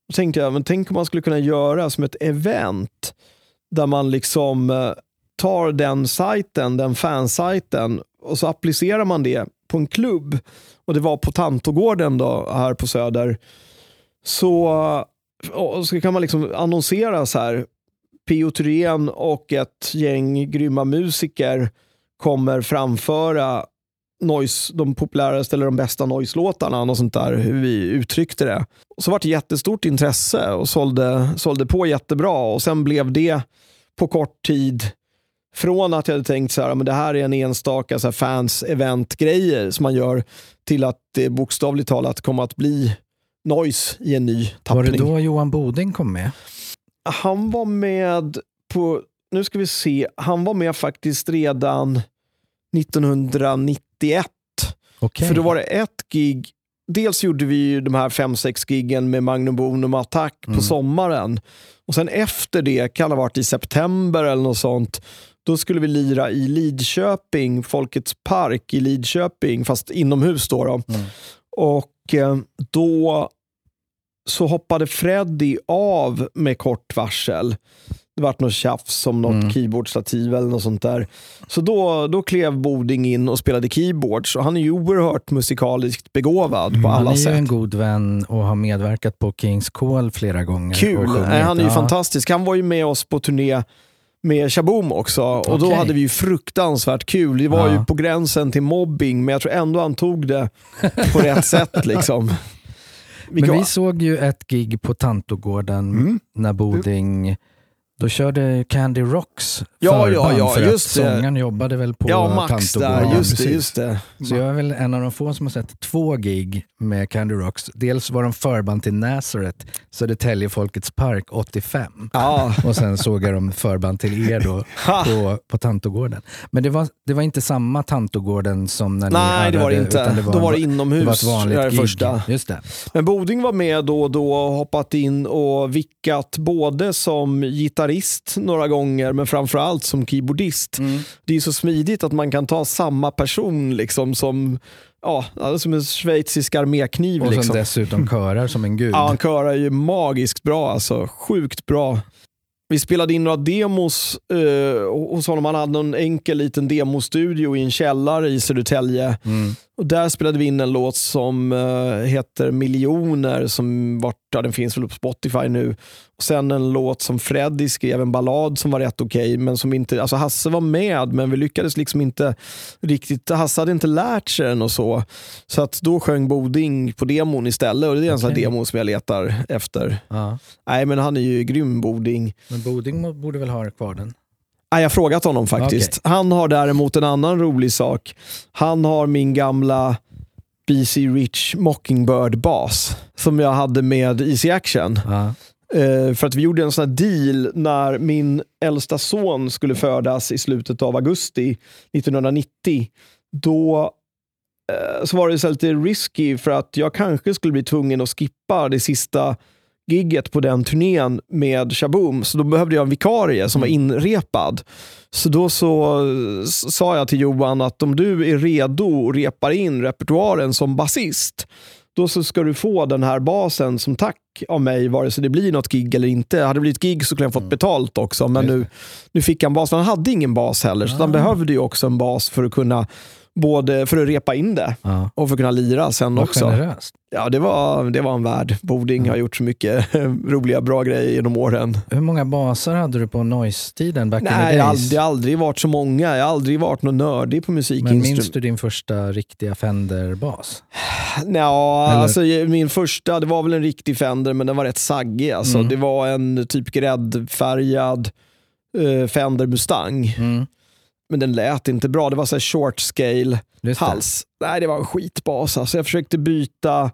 Då tänkte jag, men tänk om man skulle kunna göra som ett event där man liksom eh, tar den sajten, den fansajten och så applicerar man det på en klubb. Och det var på Tantogården då, här på Söder. Så, eh, så kan man liksom annonsera så här. Pio Thyrén och ett gäng grymma musiker kommer framföra noise, de populäraste eller de bästa noise-låtarna, något sånt där, hur vi uttryckte det. Så var det jättestort intresse och sålde, sålde på jättebra och sen blev det på kort tid från att jag hade tänkt så här, men det här är en enstaka så här, fans-event-grejer som man gör till att det bokstavligt talat kommer att bli noise i en ny Var tappning. det då Johan Boding kom med? Han var med på, nu ska vi se, han var med faktiskt redan 1991. Okej. För då var det ett gig, dels gjorde vi ju de här fem sex giggen med Magnum Bonum Attack på Mm. sommaren. Och sen efter det, kan ha varit i september eller något sånt, då skulle vi lira i Lidköping, Folkets park i Lidköping, fast inomhus då. då. Mm. Och eh, då så hoppade Freddy av med kort varsel. Det vart något tjafs om något Mm. keyboardstativ eller något sånt där. Så då, då klev Boding in och spelade keyboards och han är ju oerhört musikaliskt begåvad på Han alla är ju sätt. en god vän och har medverkat på Kings Call flera gånger. Kul! Nej, han är ju Ja. fantastisk. Han var ju med oss på turné med Shaboom också och då Okej. hade vi ju fruktansvärt kul. Det var Ja. ju på gränsen till mobbing men jag tror ändå han tog det på rätt sätt. Liksom. Men vi såg ju ett gig på Tantogården Mm. när Boding, då körde Candy Rocks Ja, ja, förband ja, för just att det. sångaren jobbade väl på Ja, Max där. Just det, just det. Så jag är väl en av de få som har sett två gig med Candy Rocks. Dels var de förband till Nazareth, Södertälje Folkets Park 85. Ja. Och sen såg jag dem förband till er då på, på Tantogården. Men det var, det var inte samma Tantogården som när ni Nej, det var det inte. utan Då var det det inomhus. var ett vanligt det gig. första. Just det. Men Boding var med då och då och hoppat in och vickat både som gitarrist några gånger men framförallt som keyboardist. Det är så smidigt att man kan ta samma person liksom som, ja, alltså som en schweizisk armékniv. Och sen Liksom. dessutom körar som en gud. Ja, han körar ju magiskt bra alltså. Sjukt bra. Vi spelade in några demos eh, hos honom. Han hade en enkel liten demostudio i en källare i Södertälje. Mm. Och där spelade vi in en låt som eh, heter Miljoner, som vart, ja, den finns väl på Spotify nu. Sen en låt som Freddy skrev, en ballad som var rätt okej, men som inte, alltså Hasse var med, men vi lyckades liksom inte riktigt, Hasse hade inte lärt sig den och så. Så att då sjöng Boding på demon istället och det är en sån här Okej. demo som jag letar efter. Ja. Nej men han är ju grym Boding. Men Boding borde väl ha kvar den? Nej, jag har frågat honom faktiskt. Han har däremot en annan rolig sak. Han har min gamla BC Rich Mockingbird-bas som jag hade med Easy Action. Ja. Eh, för att vi gjorde en sån här deal när min äldsta son skulle födas i slutet av augusti 1990. Då eh, så var det så lite risky för att jag kanske skulle bli tvungen att skippa det sista gigget på den turnén med Shaboom. Så då behövde jag en vikarie som var inrepad. Så då så sa jag till Johan att om du är redo och repar in repertoaren som basist, då så ska du få den här basen som tack av mig, vare sig det blir något gig eller inte. Hade det blivit gig så skulle jag fått betalt också, men nu, nu fick han bas. Han hade ingen bas heller, så han behövde ju också en bas för att kunna både för att repa in det Ja. och för att kunna lira sen Vad också. generöst. Ja, det var, det var en värld. Boding har gjort så mycket roliga, bra grejer genom åren. Hur många basar hade du på Noise-tiden back in Nej, the jag har days? aldrig, aldrig varit så många. Jag har aldrig varit någon nördig på Men minns du din första riktiga Fender-bas? Ja, alltså, min första, det var väl en riktig Fender, men den var rätt saggig. Alltså. Mm. Det var en typ gräddfärgad eh, Fender Mustang. Mm. Men den lät inte bra. Det var så short scale hals. Nej, det var en skitbas. Alltså, jag försökte byta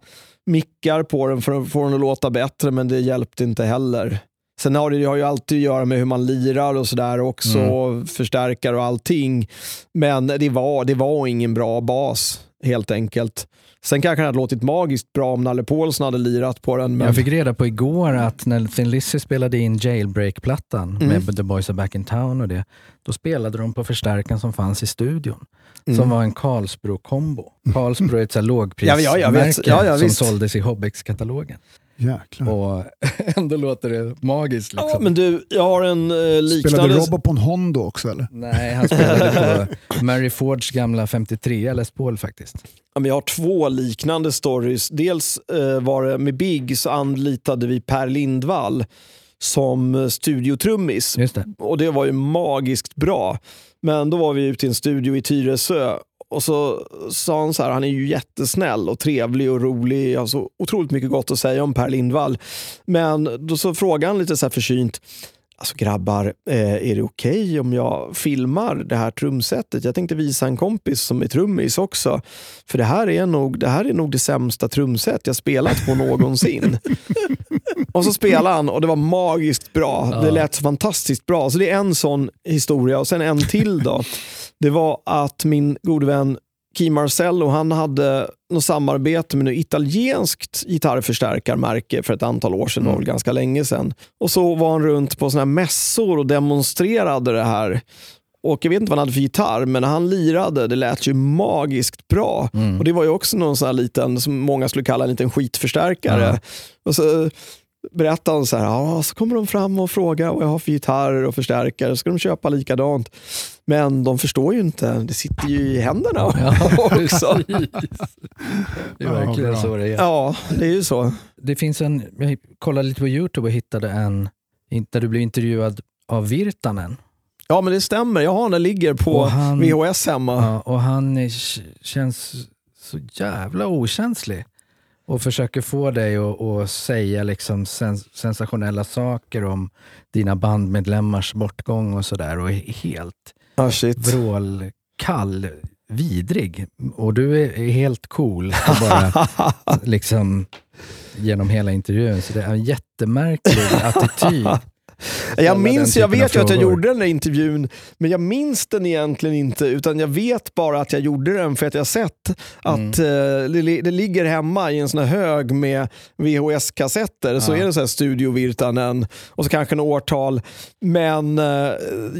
mickar på den för att få den att låta bättre, men det hjälpte inte heller. Sen har det, det har ju alltid att göra med hur man lirar och sådär också, Mm. förstärkare och allting. Men det var, det var ingen bra bas. helt enkelt. Sen kanske den hade låtit magiskt bra om Nalle Paulsson hade lirat på den. Men... Jag fick reda på igår att när Thin Lizzy spelade in Jailbreak-plattan Mm. med The Boys Are Back In Town och det, då spelade de på förstärkaren som fanns i studion. Som Mm. var en Carlsbro-kombo. Carlsbro är ett lågprismärke ja. Ja, ja, som visst. såldes i Hobbex-katalogen. Jäklar. Och ändå låter det magiskt. Liksom. Ja, men du, jag har en eh, liknande... Spelade Robbo på en Hondo också eller? Nej, han spelade på Mary Fords gamla 53 Les Paul faktiskt. Ja, men jag har två liknande stories. Dels eh, var det med Big så anlitade vi Per Lindvall som eh, studiotrummis. Just det. Och det var ju magiskt bra. Men då var vi ute i en studio i Tyresö och så sa han så här, han är ju jättesnäll och trevlig och rolig. Jag har så otroligt mycket gott att säga om Per Lindvall. Men då så frågade han lite så här försynt, Alltså grabbar, eh, är det okej om jag filmar det här trumsetet? Jag tänkte visa en kompis som är trummis också. För det här är nog det, här är nog det sämsta trumset jag spelat på någonsin. och så spelade han och det var magiskt bra. Det lät så fantastiskt bra. Så det är en sån historia. Och sen en till då. Det var att min gode vän Key Marcello, han hade något samarbete med något italienskt gitarrförstärkarmärke för ett antal år sedan, det var väl ganska länge sedan. Och så var han runt på såna här mässor och demonstrerade det här. Och jag vet inte vad han hade för gitarr, men när han lirade, det lät ju magiskt bra. Och det var ju också någon sån här liten, som många skulle kalla en liten skitförstärkare. Ja. Och så berättade han så här, ja, så kommer de fram och frågar vad jag har för gitarrer och förstärkare, ska de köpa likadant. Men de förstår ju inte, det sitter ju i händerna också. Det är verkligen Ja, så det är. Ja, det är ju så. Det finns en, jag kollade lite på Youtube och hittade en, där du blev intervjuad av Virtanen. Ja, men det stämmer. Jag har den ligger på han- VHS hemma. Ja, och han är, känns så jävla okänslig. Och försöker få dig att, att säga liksom sens, sensationella saker om dina bandmedlemmars bortgång och sådär. Och är helt Ah, shit. vrålkall, vidrig. Och du är helt cool. Bara liksom genom hela intervjun. Så det är en jättemärklig attityd. Jag minns, jag vet ju att jag gjorde den där intervjun, men jag minns den egentligen inte. Utan jag vet bara att jag gjorde den för att jag sett att Mm. eh, det, det ligger hemma i en sån här hög med VHS-kassetter. Så Ja. är det så här Studio Virtanen och så kanske en årtal. Men eh,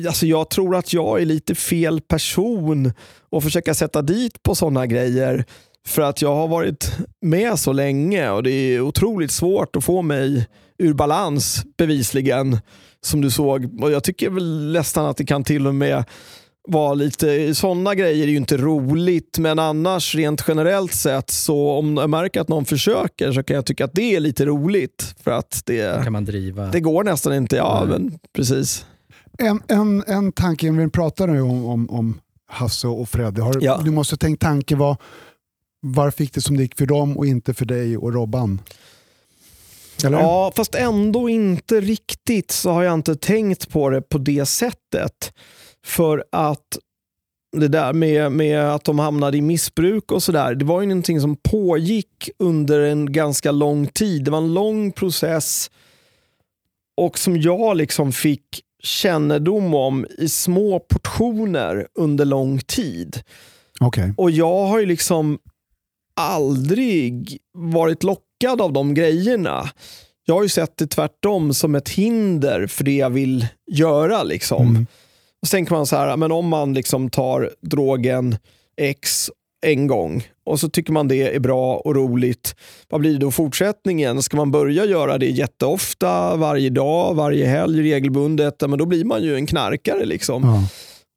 alltså jag tror att jag är lite fel person att försöka sätta dit på sådana grejer. För att jag har varit med så länge och det är otroligt svårt att få mig ur balans bevisligen. Som du såg. Och jag tycker väl nästan att det kan till och med vara lite, sådana grejer är ju inte roligt men annars rent generellt sett så om jag märker att någon försöker så kan jag tycka att det är lite roligt. För att det, kan man driva. det går nästan inte. Ja, Nej. men precis. En, en, en tanke, vi pratar nu om, om, om Hasse och Freddy. Har, Ja. Du måste tänka tanke var, varför gick det som det gick för dem och inte för dig och Robban? Eller? Ja, fast ändå inte riktigt så har jag inte tänkt på det på det sättet. För att det där med, med att de hamnade i missbruk och sådär, det var ju någonting som pågick under en ganska lång tid. Det var en lång process och som jag liksom fick kännedom om i små portioner under lång tid. Okej. Och jag har ju liksom aldrig varit lockad av de grejerna. Jag har ju sett det tvärtom som ett hinder för det jag vill göra. Liksom. Mm. Och så tänker man så här, men om man liksom tar drogen X en gång och så tycker man det är bra och roligt. Vad blir då fortsättningen? Ska man börja göra det jätteofta, varje dag, varje helg, regelbundet? Men då blir man ju en knarkare. liksom. Ja.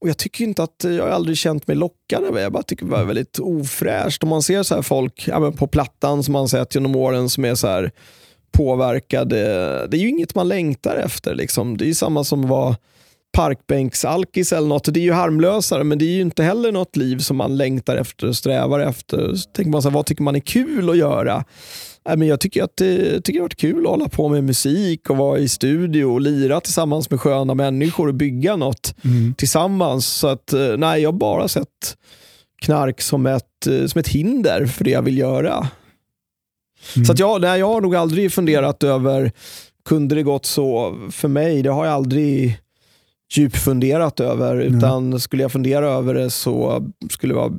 Och Jag tycker inte att jag har aldrig känt mig lockad av det. Jag bara tycker det var väldigt ofräscht. Om man ser så här folk ja, på plattan som man sett genom åren som är så här påverkade. Det är ju inget man längtar efter. Liksom. Det är ju samma som vara parkbänksalkis eller något. Det är ju harmlösare men det är ju inte heller något liv som man längtar efter och strävar efter. Så tänker man så här, vad tycker man är kul att göra? Nej, men jag tycker att det, jag tycker det har varit kul att hålla på med musik och vara i studio och lira tillsammans med sköna människor och bygga något Mm. tillsammans. Så att, eh, nej, jag har bara sett knark som ett, eh, som ett hinder för det jag vill göra. Mm. Så att jag, nej, jag har nog aldrig funderat över, kunde det gått så för mig? Det har jag aldrig djupfunderat över. Utan skulle jag fundera över det så skulle det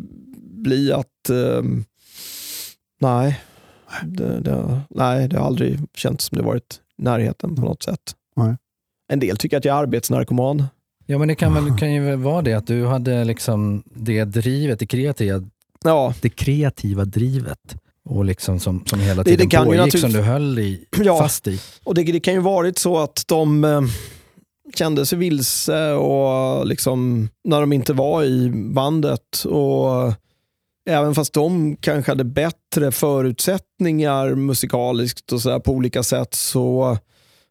bli att eh, nej, det, det, nej, det har aldrig känts som det varit närheten på något sätt. Nej. En del tycker att jag är arbetsnarkoman. Ja, men det kan, väl, kan ju vara det att du hade liksom det drivet, det kreativa, Ja, det kreativa drivet och liksom som, som hela Det- tiden det kan ju pågick, som du höll i, Ja. fast i. och det, det kan ju varit så att de eh, kände sig vilse och liksom när de inte var i bandet. Och Även fast de kanske hade bättre förutsättningar musikaliskt och så på olika sätt så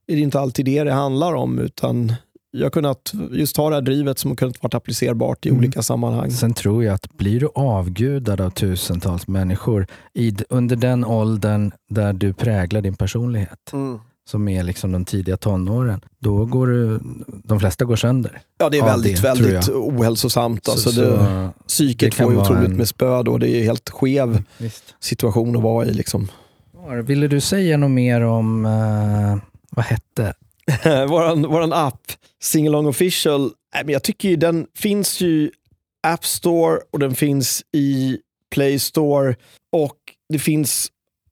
är det inte alltid det det handlar om. Utan jag har kunnat just ha det här drivet som har kunnat vara applicerbart i Mm. olika sammanhang. Sen tror jag att blir du avgudad av tusentals människor i, under den åldern där du präglar din personlighet, Mm. Som är liksom de tidiga tonåren, då går du, de flesta går sönder. Ja, det är väldigt, det väldigt ohälsosamt. Alltså så, det, så, psyket det kan får ju otroligt en- med spö då. Det är helt skev visst. situation att vara i. Liksom. Ville du säga något mer om, eh, vad hette? våran, våran app, Singalong official, jag tycker ju den finns ju i App Store och den finns i Play Store och det finns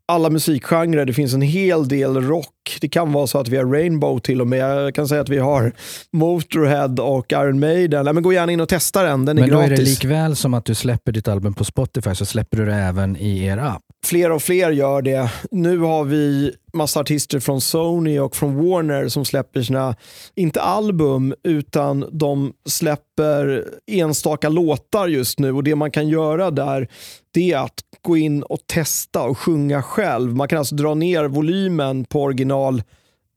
alla musikgenrer. Det finns en hel del rock. Det kan vara så att vi har Rainbow till och med. Jag kan säga att vi har Motorhead och Iron Maiden. Nej, men gå gärna in och testa den. Den är Men då är gratis. det likväl som att du släpper ditt album på Spotify så släpper du det även i er app. fler och fler gör det. Nu har vi massa artister från Sony och från Warner som släpper sina, inte album, utan de släpper enstaka låtar just nu. Och Det man kan göra där, det är att gå in och testa och sjunga själv. Man kan alltså dra ner volymen på original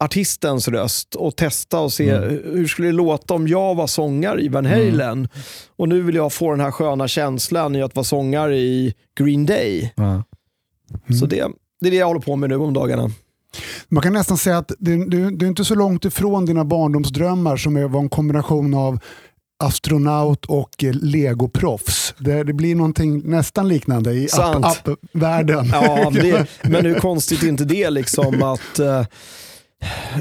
artistens röst och testa och se hur skulle det låta om jag var sångare i Van Halen. Och nu vill jag få den här sköna känslan i att vara sångare i Green Day. Ja. Så det, det är det jag håller på med nu om dagarna. Man kan nästan säga att det är inte så långt ifrån dina barndomsdrömmar som är- var en kombination av astronaut och eh, legoproffs. Det, det blir någonting nästan liknande i app-världen. Ja, det, men hur konstigt är inte det liksom att eh,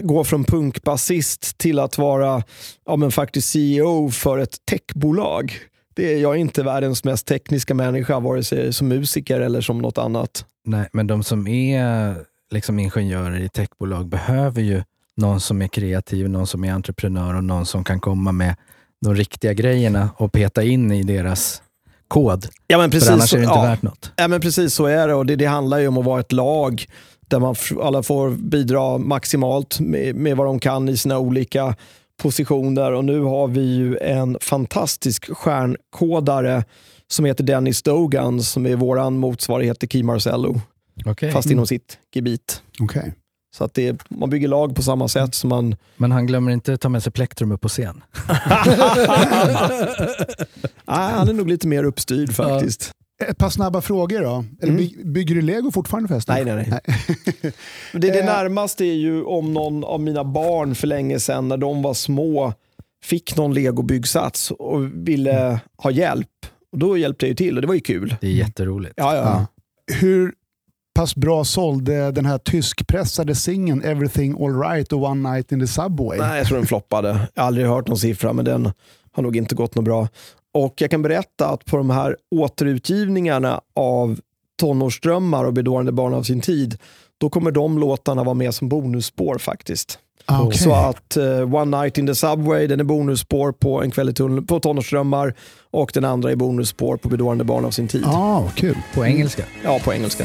gå från punkbasist till att vara ja, men faktiskt CEO för ett techbolag. Det är, jag är inte världens mest tekniska människa, vare sig som musiker eller som något annat. Nej, men de som är liksom ingenjörer i techbolag behöver ju någon som är kreativ, någon som är entreprenör och någon som kan komma med de riktiga grejerna och peta in i deras kod. Ja, men precis, För annars är det inte ja. värt något. Ja, men precis så är det och det, det handlar ju om att vara ett lag där man alla får bidra maximalt med, med vad de kan i sina olika positioner. Och nu har vi ju en fantastisk stjärnkodare som heter Dennis Dogan som är våran motsvarighet till Key Marcello, Okej. fast inom sitt gebit. Okej. Så att det, man bygger lag på samma sätt som man... Men han glömmer inte ta med sig plektrum upp på scen. Nej, han är nog lite mer uppstyrd faktiskt. Ett par snabba frågor då. Eller Mm. by, bygger du lego fortfarande förresten? Nej, nej, nej. Det, det Eh. närmaste är ju om någon av mina barn för länge sedan när de var små fick någon legobyggsats och ville ha hjälp. Och Då hjälpte jag ju till och det var ju kul. Det är jätteroligt. Ja, ja. Ja. Hur pass bra sålde den här tyskpressade singeln Everything Alright och One Night in the Subway? Nej, jag tror den floppade. Jag har aldrig hört någon siffra, men den har nog inte gått något bra. Och jag kan berätta att på de här återutgivningarna av Tonårsdrömmar och Bedårande barn av sin tid, då kommer de låtarna vara med som bonusspår faktiskt. Ah, okej. Så att eh, One Night in the Subway, den är bonusspår på En kväll i tunneln, på Tonårsdrömmar och den andra är bonusspår på Bedårande barn av sin tid. ah, kul. På engelska. Ja, på engelska.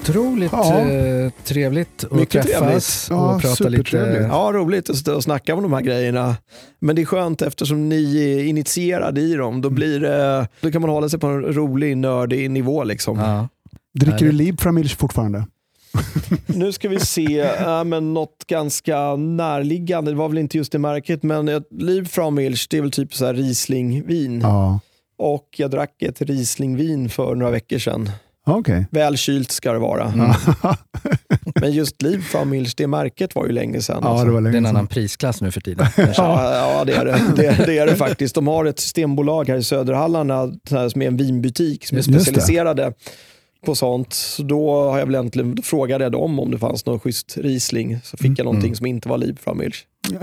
Otroligt Ja. eh, trevligt att Mycket träffas trevligt. och Ja, prata lite. Ja, roligt att stå och snacka om de här grejerna. Men det är skönt eftersom ni är initierade i dem. Då, blir det, då kan man hålla sig på en rolig, nördig nivå. Liksom. Ja. Dricker du. Liebframilch fortfarande? Nu ska vi se, äh, men något ganska närliggande. Det var väl inte just det märket, men Fraumilch, det är väl typ så här Rieslingvin. Ja. Och jag drack ett Rieslingvin för några veckor sedan. Okej. Väl kylt ska det vara. Mm. Men just Liv Fraumilch, det märket var ju länge sedan. ja, alltså. det var Det är länge en annan prisklass nu för tiden. Ja, ja det, är det. Det, det är det faktiskt. De har ett systembolag här i Söderhallarna som är en vinbutik som är specialiserade på sånt. Så då har jag väl äntligen, då frågade jag dem om det fanns någon schysst Riesling. Så fick jag någonting som inte var Liebfraumilch.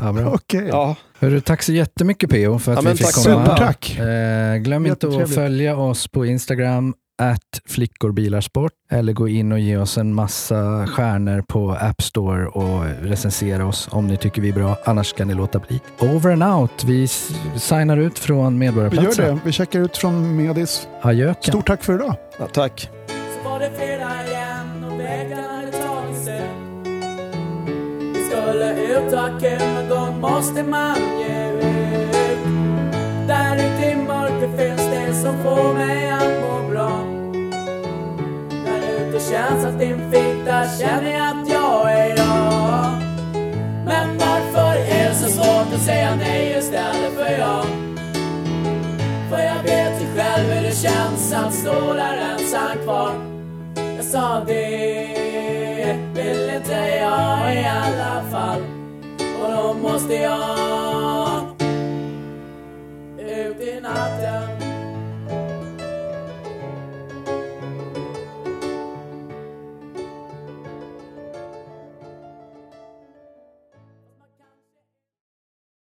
Ja, bra. Okej. Ja, Hörru, tack så jättemycket PO för att Ja, vi fick tack komma. snälla. Tack. Eh, glöm inte att följa oss på Instagram, at flickorbilarsport, eller gå in och ge oss en massa stjärnor på App Store och recensera oss om ni tycker vi är bra. Annars kan ni låta bli. Over and out. Vi signar ut från Vi gör Medborgarplatsen. det. Vi checkar ut från Medis. Adjöken. Stort tack för idag. ja, tack. Så var det fredag igen och veckan hade tagit sig. Vi skulle ut och någon gång måste man ge ut. Där ute i mörkret finns det som får mig att må känns att din fitta känner att jag är jag. Men varför är det så svårt att säga nej istället för ja? För jag vet ju själv hur det känns att stå där ensam kvar. Jag sa det vill inte jag i alla fall. Och då måste jag ut i natten.